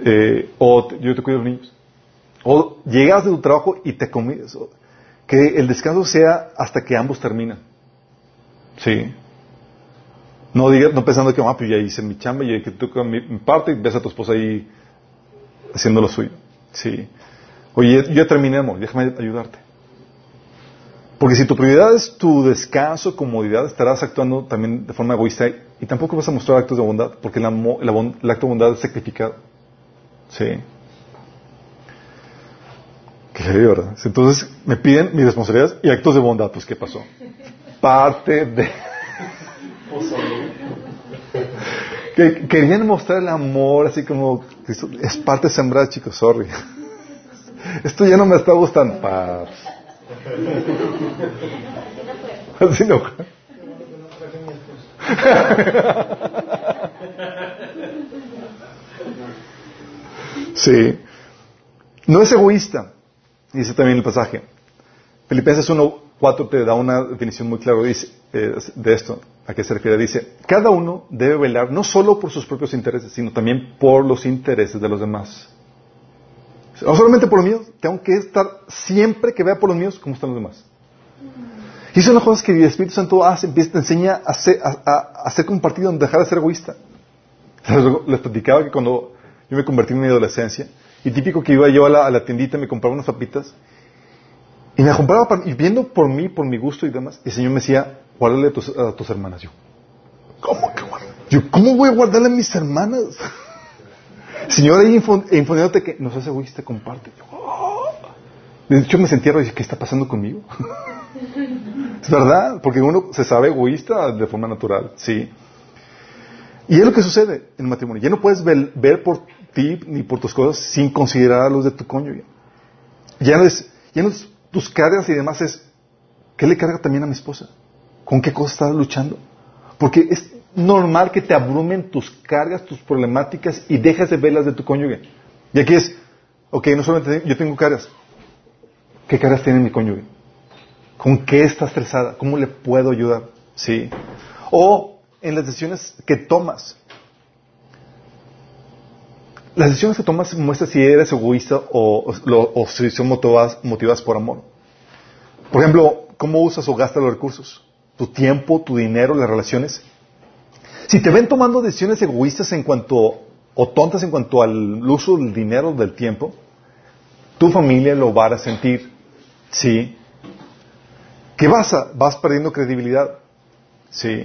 Eh, o yo te cuido de los niños. O llegas de tu trabajo y te comes. Que el descanso sea hasta que ambos terminan. ¿Sí? No, diga, no pensando que, ah, pues ya hice mi chamba y que toca mi, mi, parte y ves a tu esposa ahí haciendo lo suyo. Sí. Oye, yo ya terminé, amor, déjame ayudarte. Porque si tu prioridad es tu descanso, comodidad, estarás actuando también de forma egoísta y tampoco vas a mostrar actos de bondad, porque el acto de bondad es sacrificado. Sí. Entonces me piden mis responsabilidades y actos de bondad. Pues, ¿qué pasó? Parte de... que querían mostrar el amor, así como... Es parte de sembrar, chicos, sorry. Esto ya no me está gustando. Paz. Así no. Sí. No es egoísta, dice también el pasaje. Filipenses 1.4 te da una definición muy clara dice, eh, de esto. ¿A qué se refiere? Dice, cada uno debe velar no solo por sus propios intereses, sino también por los intereses de los demás. No solamente por los míos, tengo que estar siempre que vea por los míos cómo están los demás. Y son las cosas que el Espíritu Santo hace, te enseña a ser, a, ser compartido, a dejar de ser egoísta. Les platicaba que cuando yo me convertí en mi adolescencia, y típico que iba yo a la, a la tiendita, me compraba unas papitas, y me compraba, y viendo por mí, por mi gusto y demás, el Señor me decía, guárdale a tus, hermanas. Yo, ¿cómo que? Yo, ¿cómo voy a guardarle a mis hermanas? Señor, ahí infoniéndote que no seas egoísta, comparte. Oh. De hecho, me sentía ¿qué está pasando conmigo? es verdad, porque uno se sabe egoísta de forma natural, sí. Y es lo que sucede en el matrimonio. Ya no puedes ver, por ti ni por tus cosas sin considerar a los de tu cónyuge. Ya no es, ya no es tus cargas y demás, es ¿qué le carga también a mi esposa? ¿Con qué cosas estás luchando? Porque es normal que te abrumen tus cargas, tus problemáticas y dejes de verlas de tu cónyuge. Y aquí es, ok, no solamente yo tengo cargas. ¿Qué cargas tiene mi cónyuge? ¿Con qué está estresada? ¿Cómo le puedo ayudar? ¿Sí? O en las decisiones que tomas. Las decisiones que tomas muestran si eres egoísta o, si son motivadas, motivadas por amor. Por ejemplo, ¿cómo usas o gastas los recursos? Tu tiempo, tu dinero, las relaciones. Si te ven tomando decisiones egoístas en cuanto, o tontas en cuanto al uso del dinero, del tiempo, tu familia lo va a sentir. ¿Sí? ¿Qué vas a? Vas perdiendo credibilidad. ¿Sí?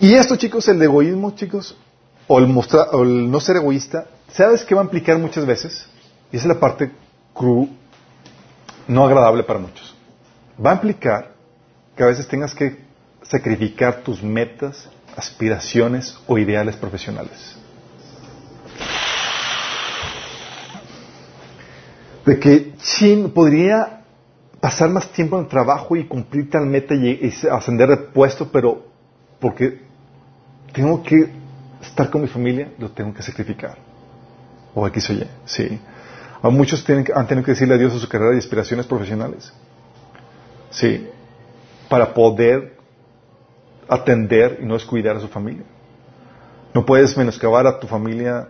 Y esto, chicos, el egoísmo, chicos, o el, mostrar, o el no ser egoísta, ¿sabes qué va a implicar muchas veces? Y esa es la parte cru, no agradable para muchos. Va a implicar que a veces tengas que sacrificar tus metas, aspiraciones o ideales profesionales. De que Chin podría pasar más tiempo en el trabajo y cumplir tal meta y, ascender de puesto, pero porque tengo que estar con mi familia, lo tengo que sacrificar. O aquí soy sí. A muchos tienen, han tenido que decirle adiós a su carrera y aspiraciones profesionales. Sí. Para poder atender y no descuidar a su familia. No puedes menoscabar a tu familia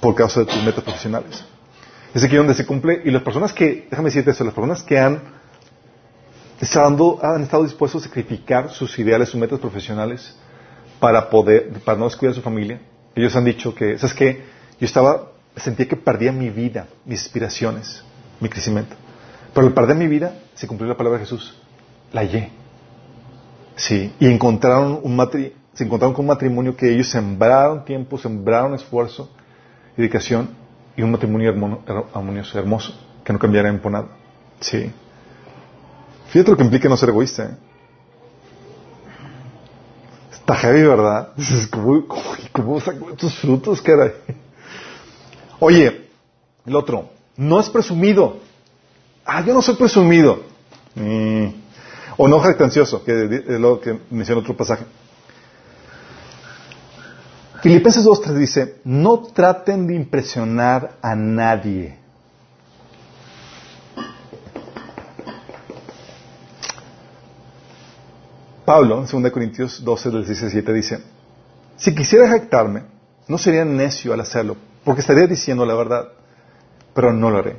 por causa de tus metas profesionales. Es aquí donde se cumple. Y las personas que, déjame decirte eso, las personas que han estado, han estado dispuestos a sacrificar sus ideales, sus metas profesionales para poder, para no descuidar a su familia, ellos han dicho que, ¿sabes qué? Yo estaba, sentía que perdía mi vida, mis aspiraciones, mi crecimiento. Pero al perder mi vida, se cumplió la palabra de Jesús. La hallé. Sí, y encontraron un matri se encontraron con un matrimonio que ellos sembraron tiempo, sembraron esfuerzo, dedicación y un matrimonio armonioso, hermoso, que no cambiará por nada. Sí. Fíjate lo que implica no ser egoísta. ¿eh? Está heavy, ¿verdad? Dices, ¿cómo, cómo, saco estos frutos, caray? Oye, el otro, no es presumido. Ah, yo no soy presumido. Mm. O no jactancioso, que es lo que menciona otro pasaje. Filipenses 2.3 dice, no traten de impresionar a nadie. Pablo, en 2 Corintios 12, del 17, dice, si quisiera jactarme, no sería necio al hacerlo, porque estaría diciendo la verdad, pero no lo haré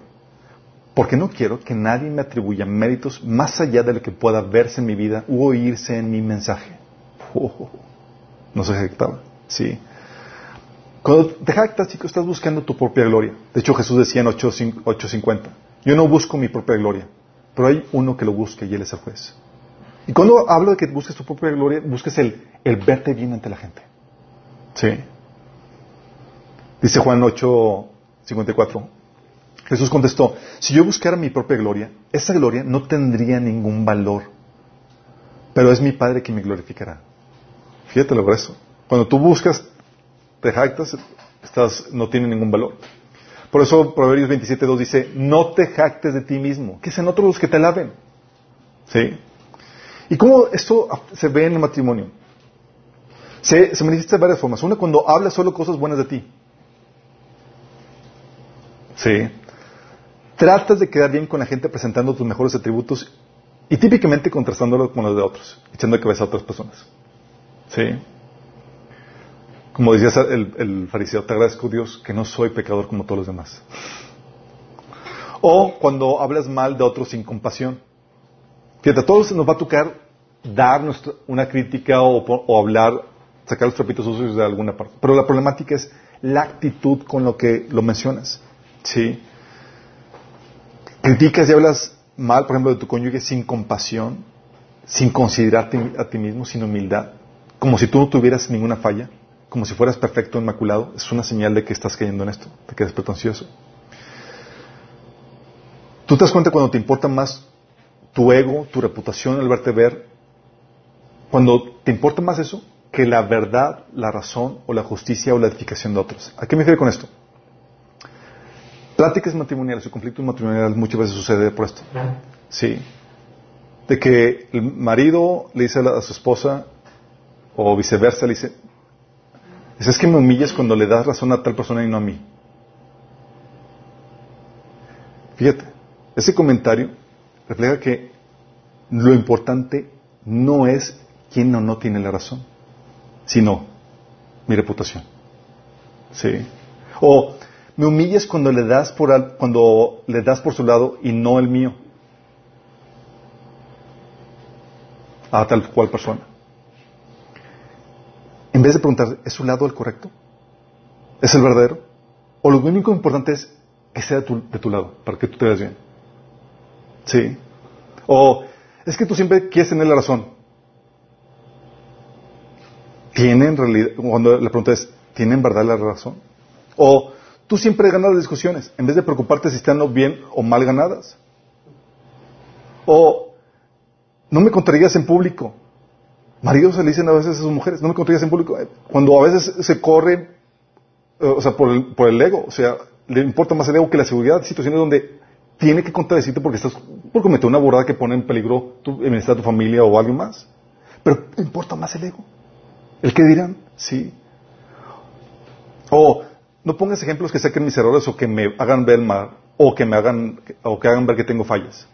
porque no quiero que nadie me atribuya méritos más allá de lo que pueda verse en mi vida u oírse en mi mensaje. no se jactaba, sí. Cuando te jactas, chicos, estás buscando tu propia gloria. De hecho, Jesús decía en 8.50, yo no busco mi propia gloria, pero hay uno que lo busca y él es el juez. Y cuando hablo de que busques tu propia gloria, busques el, el verte bien ante la gente. Sí. Dice Juan 8.54, Jesús contestó, si yo buscara mi propia gloria, esa gloria no tendría ningún valor, pero es mi Padre quien me glorificará. Fíjate lo eso. Cuando tú buscas, te jactas, estás, no tiene ningún valor. Por eso Proverbios 27.2 dice, no te jactes de ti mismo, que sean otros los que te laven. ¿Sí? ¿Y cómo esto se ve en el matrimonio? Se, manifiesta de varias formas. Una, cuando hablas solo cosas buenas de ti. ¿Sí? tratas de quedar bien con la gente presentando tus mejores atributos y típicamente contrastándolo con los de otros, echando de cabeza a otras personas. ¿Sí? Como decía el, el, fariseo, te agradezco Dios que no soy pecador como todos los demás. O cuando hablas mal de otros sin compasión. Fíjate, a todos nos va a tocar dar una crítica o, o hablar, sacar los trapitos sucios de alguna parte. Pero la problemática es la actitud con lo que lo mencionas. ¿Sí? criticas y hablas mal, por ejemplo, de tu cónyuge sin compasión, sin considerarte a ti mismo, sin humildad, como si tú no tuvieras ninguna falla, como si fueras perfecto, inmaculado, es una señal de que estás cayendo en esto, de que eres pretencioso. Tú te das cuenta cuando te importa más tu ego, tu reputación, el verte ver, cuando te importa más eso que la verdad, la razón o la justicia o la edificación de otros. ¿A qué me refiero con esto? Pláticas matrimoniales o conflictos matrimoniales muchas veces sucede por esto. Sí. De que el marido le dice a, su esposa, o viceversa, le dice, es que me humillas cuando le das razón a tal persona y no a mí. Fíjate, ese comentario refleja que lo importante no es quién o no tiene la razón, sino mi reputación. Sí. O me humillas cuando le das por, cuando le das por su lado y no el mío. A tal cual persona. En vez de preguntar, ¿es su lado el correcto? ¿Es el verdadero? O lo único importante es que sea de tu, lado, para que tú te veas bien. ¿Sí? O es que tú siempre quieres tener la razón. ¿tienen realidad? Cuando la pregunta es, ¿tienen verdad la razón? O tú siempre ganas las discusiones, en vez de preocuparte si están bien o mal ganadas. O no me contradigas en público. Maridos se le dicen a veces a sus mujeres, no me contradigas en público. Cuando a veces se corre, eh, o sea, por el, por el ego, o sea, le importa más el ego que la seguridad. Situaciones donde tiene que contradecirte porque estás por cometer una burrada que pone en peligro tu, el tu familia o alguien más. Pero importa más el ego. ¿El que dirán? Sí. O no pongas ejemplos que saquen mis errores o que me hagan ver mal o que me hagan o que hagan ver que tengo fallas.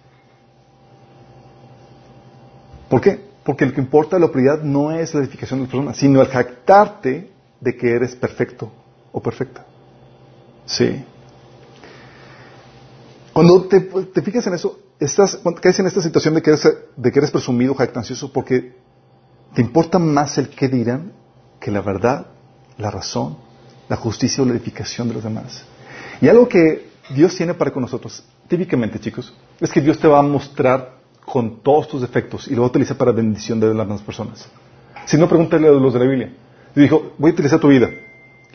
¿Por qué? Porque lo que importa la prioridad no es la edificación de la persona, sino el jactarte de que eres perfecto o perfecta. Sí. Cuando te, te fijas en eso, estás, caes en esta situación de que, eres, de que presumido, jactancioso, porque te importa más el qué dirán que la verdad, la razón, la justicia o la edificación de los demás. Y algo que Dios tiene para con nosotros, típicamente chicos, es que Dios te va a mostrar con todos tus defectos y lo va a utilizar para bendición de las demás personas. Si no, pregúntale a los de la Biblia. Y dijo, voy a utilizar tu vida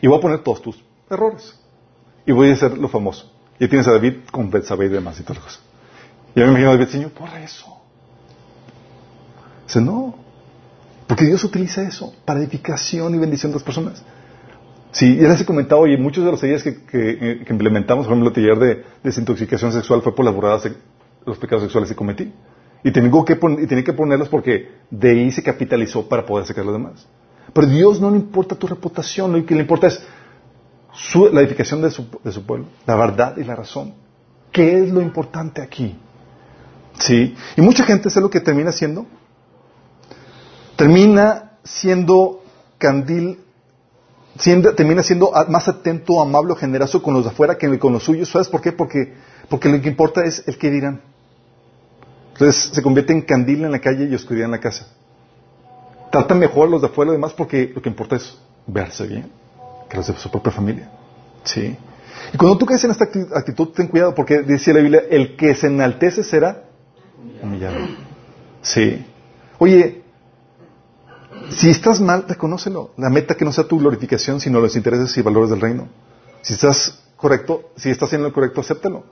y voy a poner todos tus errores. Y voy a hacer lo famoso. Y tienes a David con Betsabé y demás y todas las cosas. Y yo me imagino a David, Señor, por eso. Dice, no. Porque Dios utiliza eso para edificación y bendición de las personas. Sí, ya les he comentado, y muchos de los talleres que, que, implementamos, por ejemplo, el taller de desintoxicación sexual fue por las borradas de los pecados sexuales que cometí. Y tengo que, y tenía que ponerlos porque de ahí se capitalizó para poder sacar los demás. Pero Dios no le importa tu reputación, lo que le importa es la edificación de su, de su, pueblo, la verdad y la razón. ¿Qué es lo importante aquí? ¿Sí? Y mucha gente, es lo que termina siendo? Termina siendo candil, termina siendo más atento, amable, generoso con los de afuera que con los suyos. ¿Sabes por qué? Porque, porque lo que importa es el que dirán. Entonces se convierte en candil en la calle y oscuridad en la casa. Trata mejor a los de afuera, además, porque lo que importa es verse bien que los de su propia familia. ¿Sí? Y cuando tú caes en esta actitud, ten cuidado, porque dice la Biblia, el que se enaltece será humillado. Sí. Oye, si estás mal, reconócelo. La meta que no sea tu glorificación, sino los intereses y valores del reino. Si estás correcto, si estás haciendo lo correcto, acéptalo.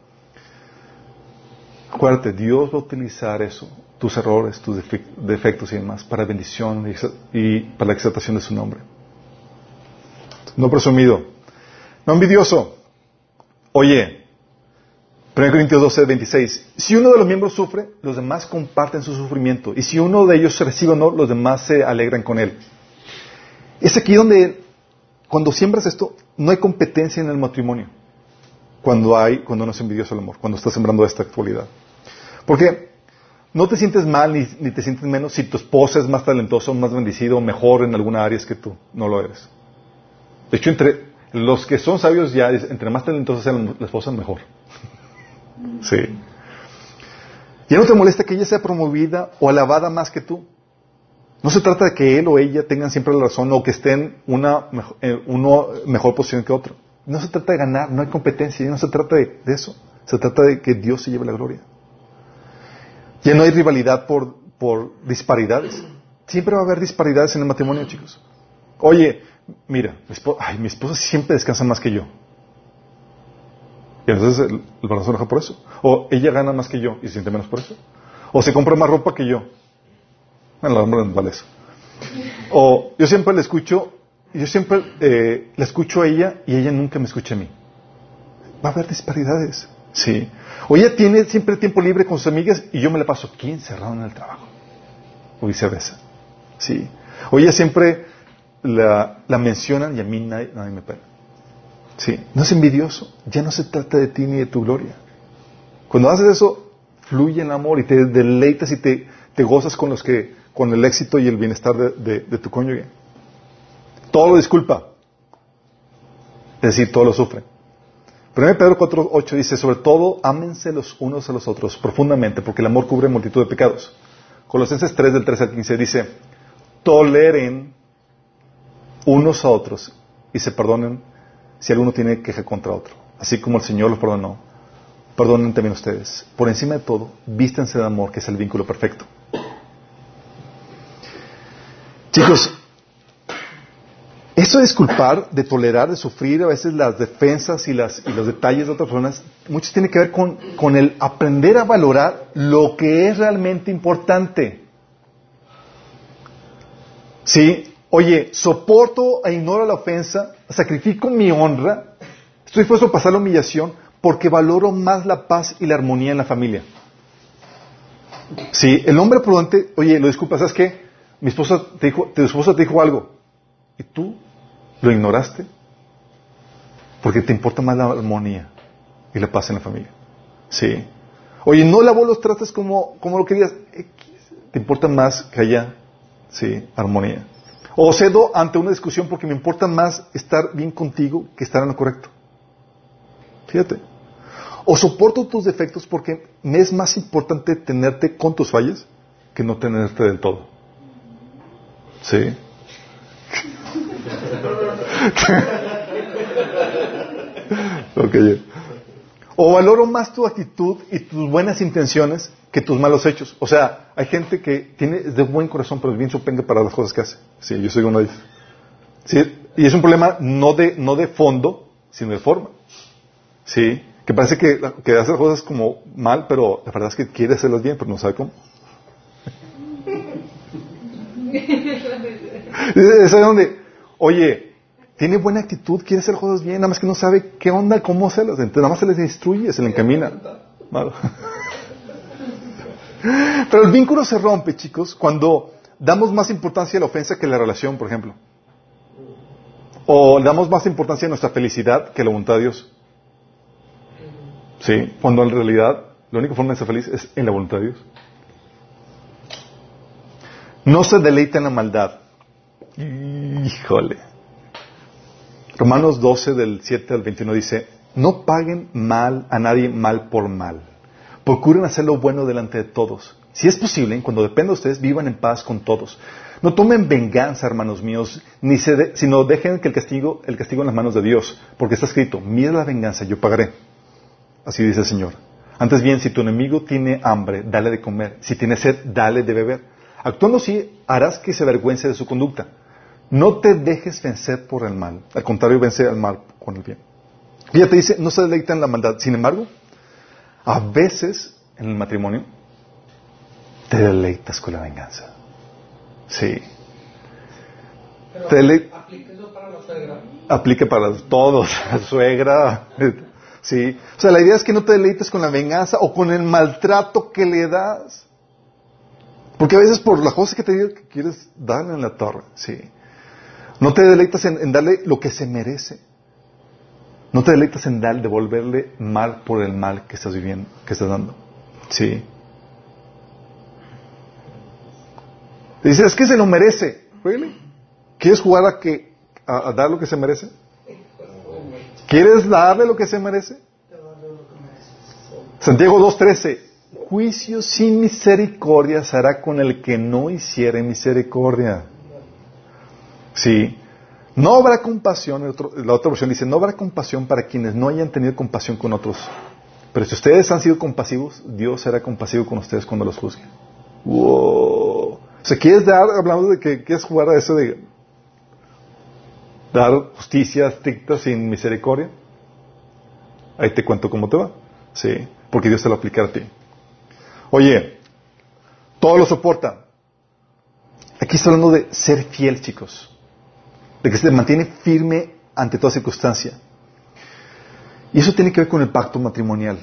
Acuérdate, Dios va a utilizar eso, tus errores, tus defectos y demás, para bendición y para la exaltación de su nombre no presumido, no envidioso. Oye, 1 Corintios 12, 26, si uno de los miembros sufre, los demás comparten su sufrimiento. Y si uno de ellos recibe o no, los demás se alegran con él. Es aquí donde, cuando siembras esto, no hay competencia en el matrimonio. Cuando hay, cuando no es envidioso el amor, cuando estás sembrando esta actualidad. Porque no te sientes mal ni, te sientes menos si tu esposa es más talentosa, más bendecido, mejor en alguna área que tú. No lo eres. De hecho, entre los que son sabios ya, entre más talentosos sean las esposas, mejor. Sí. Ya no te molesta que ella sea promovida o alabada más que tú. No se trata de que él o ella tengan siempre la razón o que estén una en uno mejor posición que otro. No se trata de ganar, no hay competencia, no se trata de, eso. Se trata de que Dios se lleve la gloria. Ya no hay rivalidad por, por disparidades. Siempre va a haber disparidades en el matrimonio, chicos. Oye, mira, mi ay, mi esposa siempre descansa más que yo. Y entonces el, el se enoja por eso. O ella gana más que yo y se siente menos por eso. O se compra más ropa que yo. Bueno, la hombre vale eso. O yo siempre le escucho, yo siempre eh, la escucho a ella y ella nunca me escucha a mí. Va a haber disparidades. Sí. O ella tiene siempre tiempo libre con sus amigas y yo me la paso aquí encerrado en el trabajo. O viceversa. Sí. O ella siempre la, mencionan y a mí nadie, me pega. Sí, no es envidioso, ya no se trata de ti ni de tu gloria. Cuando haces eso, fluye el amor y te deleitas y te, te gozas con los que, con el éxito y el bienestar de, tu cónyuge. Todo lo disculpa. Es decir, todo lo sufre. 1 Pedro 4.8 dice, sobre todo, ámense los unos a los otros profundamente, porque el amor cubre multitud de pecados. Colosenses 3 del 3 al 15 dice, toleren unos a otros y se perdonen si alguno tiene queja contra otro. Así como el Señor los perdonó, perdonen también ustedes. Por encima de todo, vístense de amor, que es el vínculo perfecto. Chicos, Esto de disculpar, de tolerar, de sufrir a veces las defensas y, las, y los detalles de otras personas, mucho tiene que ver con, con el aprender a valorar lo que es realmente importante. Sí, oye, soporto e ignoro la ofensa, sacrifico mi honra, estoy dispuesto a pasar la humillación porque valoro más la paz y la armonía en la familia. Sí, el hombre prudente, oye, lo disculpa, ¿sabes qué? Mi esposa te dijo, tu esposa te dijo algo y tú lo ignoraste porque te importa más la armonía y la paz en la familia. Sí. Oye, no lavó los trates como, como lo querías. Te importa más que haya, sí, armonía. O cedo ante una discusión porque me importa más estar bien contigo que estar en lo correcto. Fíjate. O soporto tus defectos porque me es más importante tenerte con tus fallas que no tenerte del todo. ¿Sí? okay. O valoro más tu actitud y tus buenas intenciones que tus malos hechos. O sea, hay gente que tiene de buen corazón, pero es bien supengue para las cosas que hace. Sí, yo soy uno de ellos. ¿Sí? Y es un problema no de, no de fondo, sino de forma. ¿Sí? que parece que, que hace las cosas como mal, pero la verdad es que quiere hacerlas bien, pero no sabe cómo. es donde, oye, tiene buena actitud, quiere hacer cosas bien, nada más que no sabe qué onda, cómo hacerlas. Entonces nada más se les destruye, se le encamina. Pero el vínculo se rompe, chicos, cuando damos más importancia a la ofensa que a la relación, por ejemplo. O damos más importancia a nuestra felicidad que a la voluntad de Dios. Sí, cuando en realidad la única forma de ser feliz es en la voluntad de Dios. No se deleita en la maldad. Híjole. Romanos 12 del 7 al 21 dice, no paguen mal a nadie mal por mal. Procuren hacer lo bueno delante de todos. Si es posible, cuando dependa de ustedes, vivan en paz con todos. No tomen venganza, hermanos míos, ni se sino dejen que el castigo, el castigo en las manos de Dios, porque está escrito, mira la venganza, yo pagaré. Así dice el Señor. Antes bien, si tu enemigo tiene hambre, dale de comer. Si tiene sed, dale de beber. Actuando así, harás que se avergüence de su conducta. No te dejes vencer por el mal. Al contrario, vence al mal con el bien. Y te dice, no se deleita en la maldad. Sin embargo, a veces en el matrimonio te deleitas con la venganza. Sí. ¿Aplica eso para la suegra? Aplica para todos. La suegra, ¿Sí? O sea, la idea es que no te deleites con la venganza o con el maltrato que le das. Porque a veces por las cosas que te digo que quieres darle en la torre, ¿sí? No te deleitas en, darle lo que se merece. No te deleitas en dar, devolverle mal por el mal que estás viviendo, que estás dando. ¿Sí? Dices, es que se lo merece. ¿Really? ¿Quieres jugar a, que, a dar lo que se merece? ¿Quieres darle lo que se merece? Santiago 2.13. Juicio sin misericordia será con el que no hiciere misericordia. Sí. No habrá compasión, la otra versión dice, no habrá compasión para quienes no hayan tenido compasión con otros. Pero si ustedes han sido compasivos, Dios será compasivo con ustedes cuando los juzgue. Wow. O sea, ¿quieres dar, hablando de que quieres jugar a eso de dar justicia estricta sin misericordia. Ahí te cuento cómo te va. Sí, porque Dios te lo aplica a ti. Oye, todo lo soporta. Aquí está hablando de ser fiel, chicos. De que se mantiene firme ante toda circunstancia. Y eso tiene que ver con el pacto matrimonial.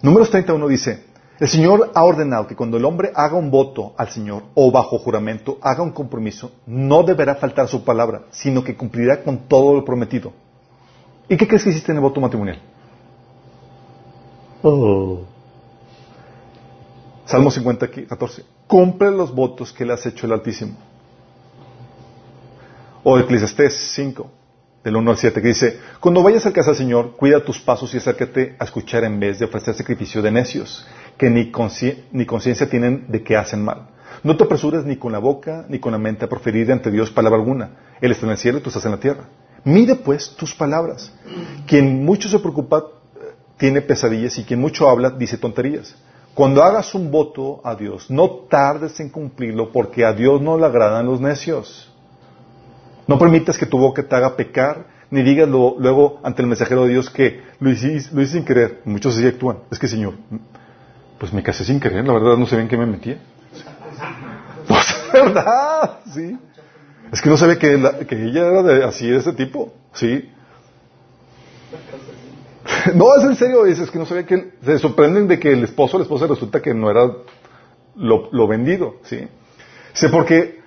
Números 31 dice, el Señor ha ordenado que cuando el hombre haga un voto al Señor o bajo juramento haga un compromiso, no deberá faltar su palabra, sino que cumplirá con todo lo prometido. ¿Y qué crees que hiciste en el voto matrimonial? Oh. Salmo 50, 14. Cumple los votos que le has hecho el Altísimo. O Eclesiastés 5 del 1 al 7, que dice, cuando vayas a casa del Señor, cuida tus pasos y acércate a escuchar en vez de ofrecer sacrificio de necios, que ni, conciencia tienen de que hacen mal. No te apresures ni con la boca ni con la mente a proferir ante Dios palabra alguna. Él está en el cielo y tú estás en la tierra. Mide pues tus palabras. Quien mucho se preocupa tiene pesadillas y quien mucho habla dice tonterías. Cuando hagas un voto a Dios, no tardes en cumplirlo porque a Dios no le agradan los necios. No permitas que tu boca te haga pecar, ni digas luego ante el mensajero de Dios que lo hiciste, lo sin querer. Muchos así actúan. Es que, Señor, pues me casé sin querer, la verdad no sé bien qué me metía. Pues, verdad, sí. Es que no sabe que, ella era de, así de ese tipo, sí. No, es en serio, es, que no sabía que se sorprenden de que el esposo o la esposa resulta que no era lo, vendido, ¿sí? Sé por qué,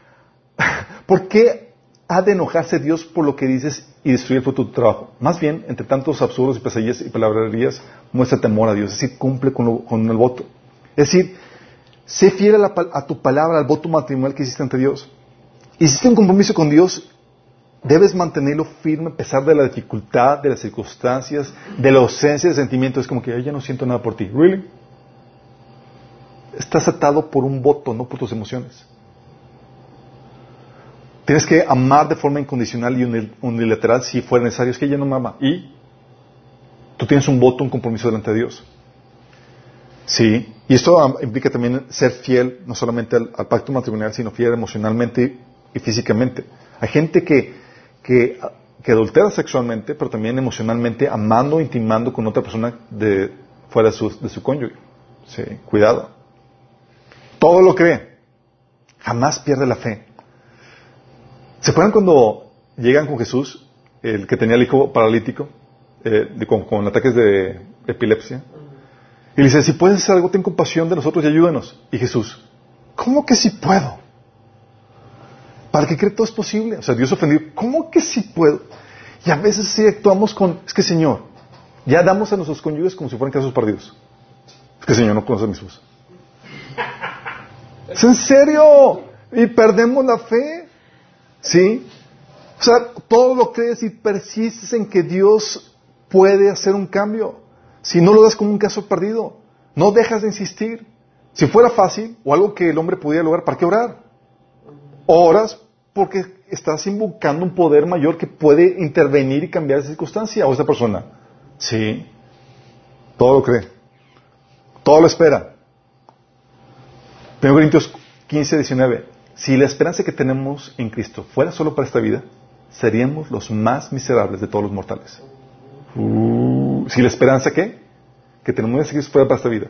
¿por qué ha de enojarse Dios por lo que dices y destruir el tu trabajo? Más bien, entre tantos absurdos y pesadillas y palabrerías, muestra temor a Dios, es decir, cumple con, el voto. Es decir, sé fiel a, a, tu palabra, al voto matrimonial que hiciste ante Dios. Hiciste un compromiso con Dios debes mantenerlo firme a pesar de la dificultad, de las circunstancias, de la ausencia de sentimientos. Es como que ya no siento nada por ti. ¿Really? Estás atado por un voto, no por tus emociones. Tienes que amar de forma incondicional y unilateral si fuera necesario. Es que ella no me ama. Y tú tienes un voto, un compromiso delante de Dios. Sí. Y esto implica también ser fiel, no solamente al, pacto matrimonial, sino fiel emocionalmente y físicamente. Hay gente que que, adultera sexualmente, pero también emocionalmente, amando, intimando con otra persona de, fuera de su, de su cónyuge. Sí, cuidado. Todo lo cree. Jamás pierde la fe. ¿Se acuerdan cuando llegan con Jesús, el que tenía el hijo paralítico, eh, con, ataques de epilepsia? Y le dice, si puedes hacer algo, ten compasión de nosotros y ayúdanos. Y Jesús, ¿cómo que si puedo? Para que cree todo es posible. O sea, Dios ofendido. ¿Cómo que sí puedo? Y a veces sí actuamos con, es que Señor, ya damos a nuestros cónyuges como si fueran casos perdidos. Es que Señor no conoce a mis hijos. ¿Es en serio? Y perdemos la fe. ¿Sí? O sea, todo lo crees y persistes en que Dios puede hacer un cambio. Si no lo das como un caso perdido, no dejas de insistir. Si fuera fácil o algo que el hombre pudiera lograr, ¿para qué orar? Oras porque estás invocando un poder mayor que puede intervenir y cambiar esa circunstancia o esa persona. Sí. Todo lo cree. Todo lo espera. 1 Corintios 15, 19. Si la esperanza que tenemos en Cristo fuera solo para esta vida, seríamos los más miserables de todos los mortales. Uh, si la esperanza ¿qué? que tenemos en Cristo fuera para esta vida.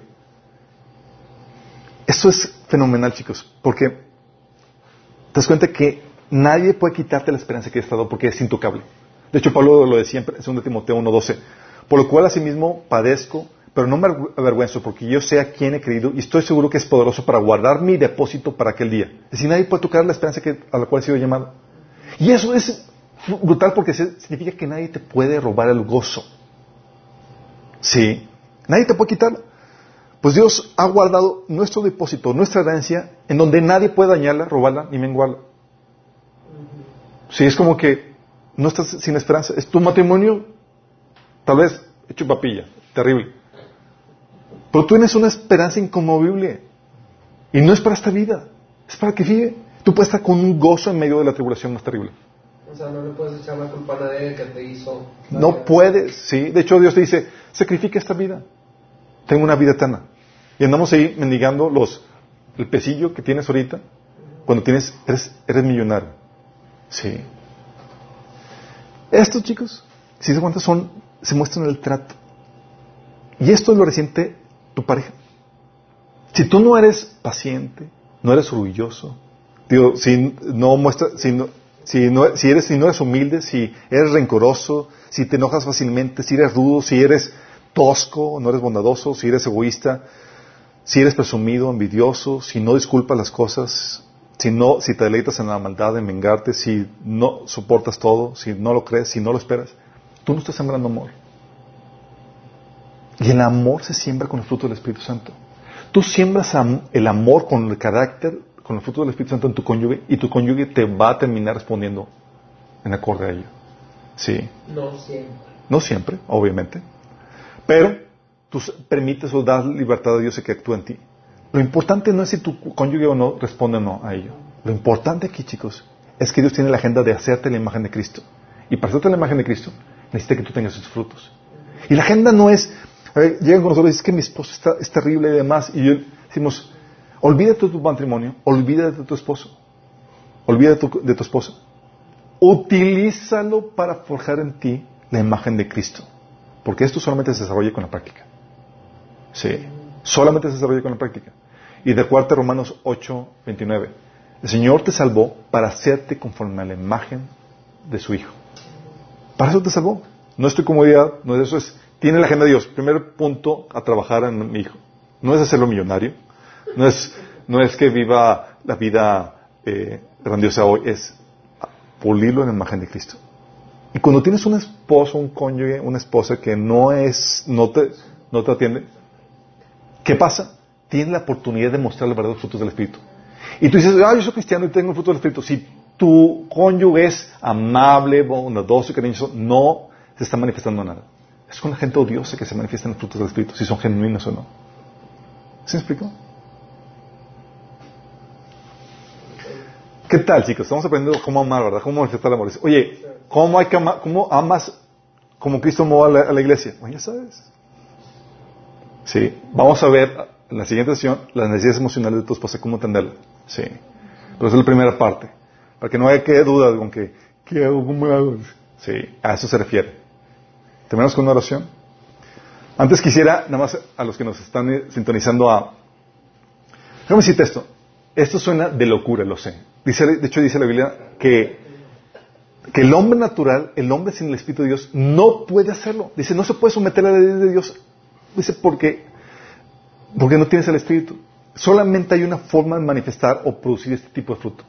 Eso es fenomenal, chicos, porque te das cuenta que nadie puede quitarte la esperanza que has estado porque es intocable. De hecho, Pablo lo decía en 2 Timoteo 1.12. Por lo cual asimismo padezco, pero no me avergüenzo porque yo sé a quién he creído y estoy seguro que es poderoso para guardar mi depósito para aquel día. Es decir, nadie puede tocar la esperanza a la cual he sido llamado. Y eso es brutal porque significa que nadie te puede robar el gozo. Sí, nadie te puede quitarlo. Pues Dios ha guardado nuestro depósito, nuestra herencia, en donde nadie puede dañarla, robarla ni menguarla. Si es como que no estás sin esperanza. Es tu matrimonio, tal vez, hecho papilla, terrible. Pero tú tienes una esperanza inconmovible. Y no es para esta vida. Es para que vive. Tú puedes estar con un gozo en medio de la tribulación más terrible. O sea, no le puedes echar la culpa a nadie que te hizo. No puedes, sí. De hecho, Dios te dice, sacrifica esta vida. Tengo una vida eterna. Y andamos ahí mendigando los, el pesillo que tienes ahorita. Cuando tienes, eres, eres millonario. Sí. Estos chicos, si se cuenta, son, se muestran en el trato. Y esto es lo reciente tu pareja. Si tú no eres paciente, no eres orgulloso, digo, si no muestra, si no, si no, si eres, si no eres humilde, si eres rencoroso, si te enojas fácilmente, si eres rudo, si eres tosco, no eres bondadoso, si eres egoísta, si eres presumido, envidioso, si no disculpas las cosas, si no, si te deleitas en la maldad, en vengarte, si no soportas todo, si no lo crees, si no lo esperas, tú no estás sembrando amor. Y el amor se siembra con el fruto del Espíritu Santo. Tú siembras el amor con el carácter, con el fruto del Espíritu Santo en tu cónyuge y tu cónyuge te va a terminar respondiendo en acorde a ello. Sí. No siempre. No siempre, obviamente. Pero tú permites o das libertad a Dios de que actúe en ti. Lo importante no es si tu cónyuge o no responde o no a ello. Lo importante aquí, chicos, es que Dios tiene la agenda de hacerte la imagen de Cristo. Y para hacerte la imagen de Cristo, necesita que tú tengas sus frutos. Y la agenda no es, llegan con nosotros y dicen que mi esposo está, es terrible y demás. Y yo, decimos, olvídate de tu matrimonio, olvídate de tu esposo, olvídate de tu, esposa. utilízalo para forjar en ti la imagen de Cristo. Porque esto solamente se desarrolla con la práctica. Sí, solamente se desarrolla con la práctica. Y de acuerdo Romanos 8, 29, el Señor te salvó para hacerte conforme a la imagen de su Hijo. Para eso te salvó. No es tu comodidad, no es eso, es, tiene la agenda de Dios. Primer punto a trabajar en mi Hijo. No es hacerlo millonario, no es, no es que viva la vida eh, grandiosa hoy, es pulirlo en la imagen de Cristo. Y cuando tienes un esposo, un cónyuge, una esposa que no es, no te, no te atiende, ¿qué pasa? Tienes la oportunidad de mostrar los verdaderos frutos del Espíritu. Y tú dices, ah, yo soy cristiano y tengo el fruto del Espíritu. Si tu cónyuge es amable, bondadoso cariñoso, no se está manifestando nada. Es la gente odiosa que se manifiestan los frutos del Espíritu, si son genuinos o no. ¿Se me explico? ¿Qué tal, chicos? Estamos aprendiendo cómo amar, ¿verdad? Cómo manifestar el amor. Oye, ¿cómo, hay que amar, ¿cómo amas como Cristo amó a la, iglesia? Bueno, ya sabes. Sí. Vamos a ver en la siguiente sesión las necesidades emocionales de tu esposa, cómo entenderla. Sí. Pero esa es la primera parte. Para que no haya que duda con que, ¿qué hago? ¿Cómo hago? Sí, a eso se refiere. Terminamos con una oración. Antes quisiera, nada más a los que nos están eh, sintonizando a... Déjame decirte esto. Esto suena de locura, lo sé. Dice, de hecho dice la Biblia que, que el hombre natural, el hombre sin el Espíritu de Dios, no puede hacerlo. Dice, no se puede someter a la ley de Dios. Dice, porque, porque no tienes el Espíritu. Solamente hay una forma de manifestar o producir este tipo de fruto.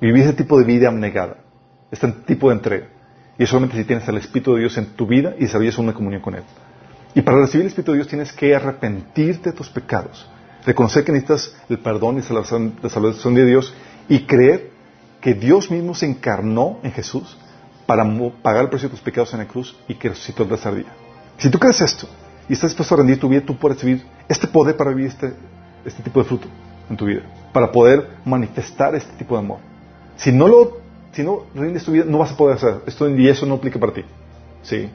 Vivir este tipo de vida abnegada. Este tipo de entrega. Y es solamente si tienes el Espíritu de Dios en tu vida y desarrollas una comunión con Él. Y para recibir el Espíritu de Dios tienes que arrepentirte de tus pecados. Reconocer que necesitas el perdón y la salvación de Dios y creer que Dios mismo se encarnó en Jesús para pagar el precio de tus pecados en la cruz y que resucitó el tercer día. Si tú crees esto y estás dispuesto a rendir tu vida, tú puedes recibir este poder para vivir este, este tipo de fruto en tu vida, para poder manifestar este tipo de amor. Si no lo, si no rindes tu vida, no vas a poder hacer esto y eso no aplica para ti. Sí.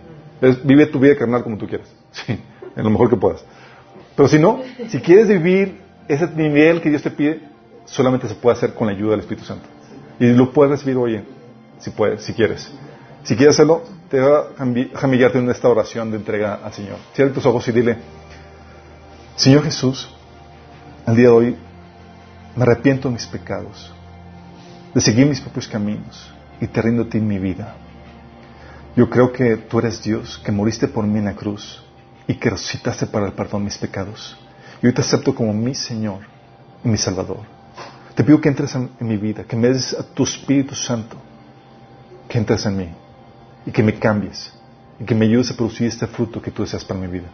vive tu vida carnal como tú quieras. Sí. En lo mejor que puedas. Pero si no, si quieres vivir ese nivel que Dios te pide, solamente se puede hacer con la ayuda del Espíritu Santo. Y lo puedes recibir hoy, si puedes, si quieres. Si quieres hacerlo, te va a guiarte en esta oración de entrega al Señor. Cierra tus ojos y dile, Señor Jesús, al día de hoy me arrepiento de mis pecados, de seguir mis propios caminos y te rindo a ti mi vida. Yo creo que tú eres Dios, que moriste por mí en la cruz y que resucitaste para el perdón de mis pecados. Y hoy te acepto como mi Señor y mi Salvador. Te pido que entres en, mi vida, que me des a tu Espíritu Santo, que entres en mí y que me cambies y que me ayudes a producir este fruto que tú deseas para mi vida.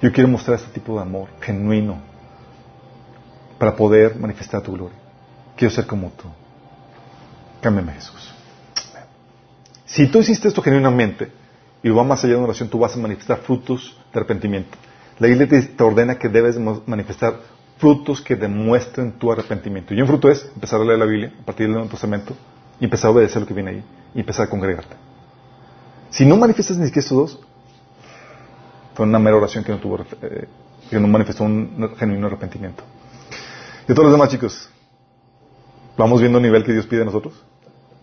Yo quiero mostrar este tipo de amor genuino para poder manifestar tu gloria. Quiero ser como tú. Cámbiame, Jesús. Si tú hiciste esto genuinamente y va más allá de una oración, tú vas a manifestar frutos de arrepentimiento. La iglesia te ordena que debes manifestar frutos que demuestren tu arrepentimiento. Y un fruto es empezar a leer la Biblia a partir del Nuevo Testamento y empezar a obedecer lo que viene ahí y empezar a congregarte. Si no manifiestas ni siquiera estos dos, fue una mera oración que no tuvo, eh, que no manifestó un genuino arrepentimiento. Y todos los demás chicos, vamos viendo el nivel que Dios pide a nosotros.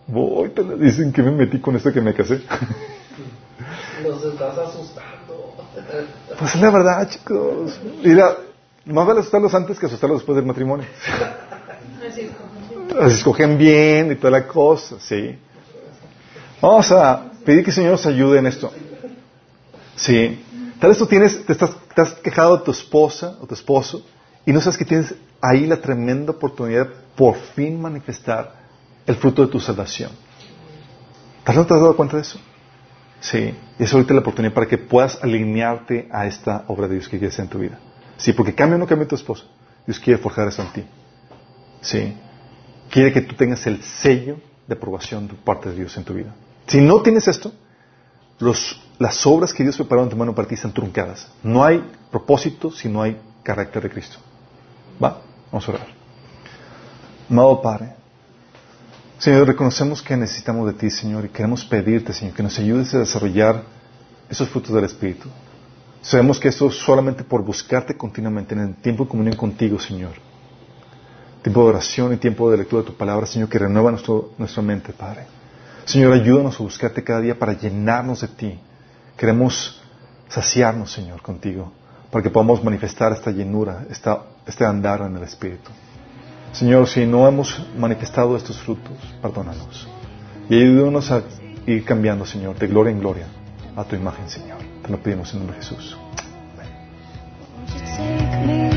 Voy, te dicen que me metí con esto que me casé. Nos estás asustando. Pues es la verdad, chicos. Mira, más vale asustarlos antes que asustarlos después del matrimonio. Así escogen bien y toda la cosa, sí. Vamos a pedir que el Señor nos ayude en esto. Sí. Tal vez tú tienes, te estás, te has quejado de tu esposa o tu esposo y no sabes que tienes ahí la tremenda oportunidad de por fin manifestar el fruto de tu salvación. ¿Tal vez no te has dado cuenta de eso? Sí. Y es ahorita la oportunidad para que puedas alinearte a esta obra de Dios que quieres en tu vida. Sí, porque cambia o no cambia tu esposo. Dios quiere forjar eso en ti. Sí. Quiere que tú tengas el sello de aprobación de parte de Dios en tu vida. Si no tienes esto, las obras que Dios preparó en tu mano para ti están truncadas. No hay propósito si no hay carácter de Cristo. ¿Va? Vamos a orar. Amado Padre, Señor, reconocemos que necesitamos de ti, Señor, y queremos pedirte, Señor, que nos ayudes a desarrollar esos frutos del Espíritu. Sabemos que esto es solamente por buscarte continuamente en el tiempo de comunión contigo, Señor. Tiempo de oración y tiempo de lectura de tu palabra, Señor, que renueva nuestra mente, Padre. Señor, ayúdanos a buscarte cada día para llenarnos de ti. Queremos saciarnos, Señor, contigo, para que podamos manifestar esta llenura, esta, este andar en el Espíritu. Señor, si no hemos manifestado estos frutos, perdónanos. Y ayúdanos a ir cambiando, Señor, de gloria en gloria a tu imagen, Señor. Te lo pedimos en nombre de Jesús. Amén.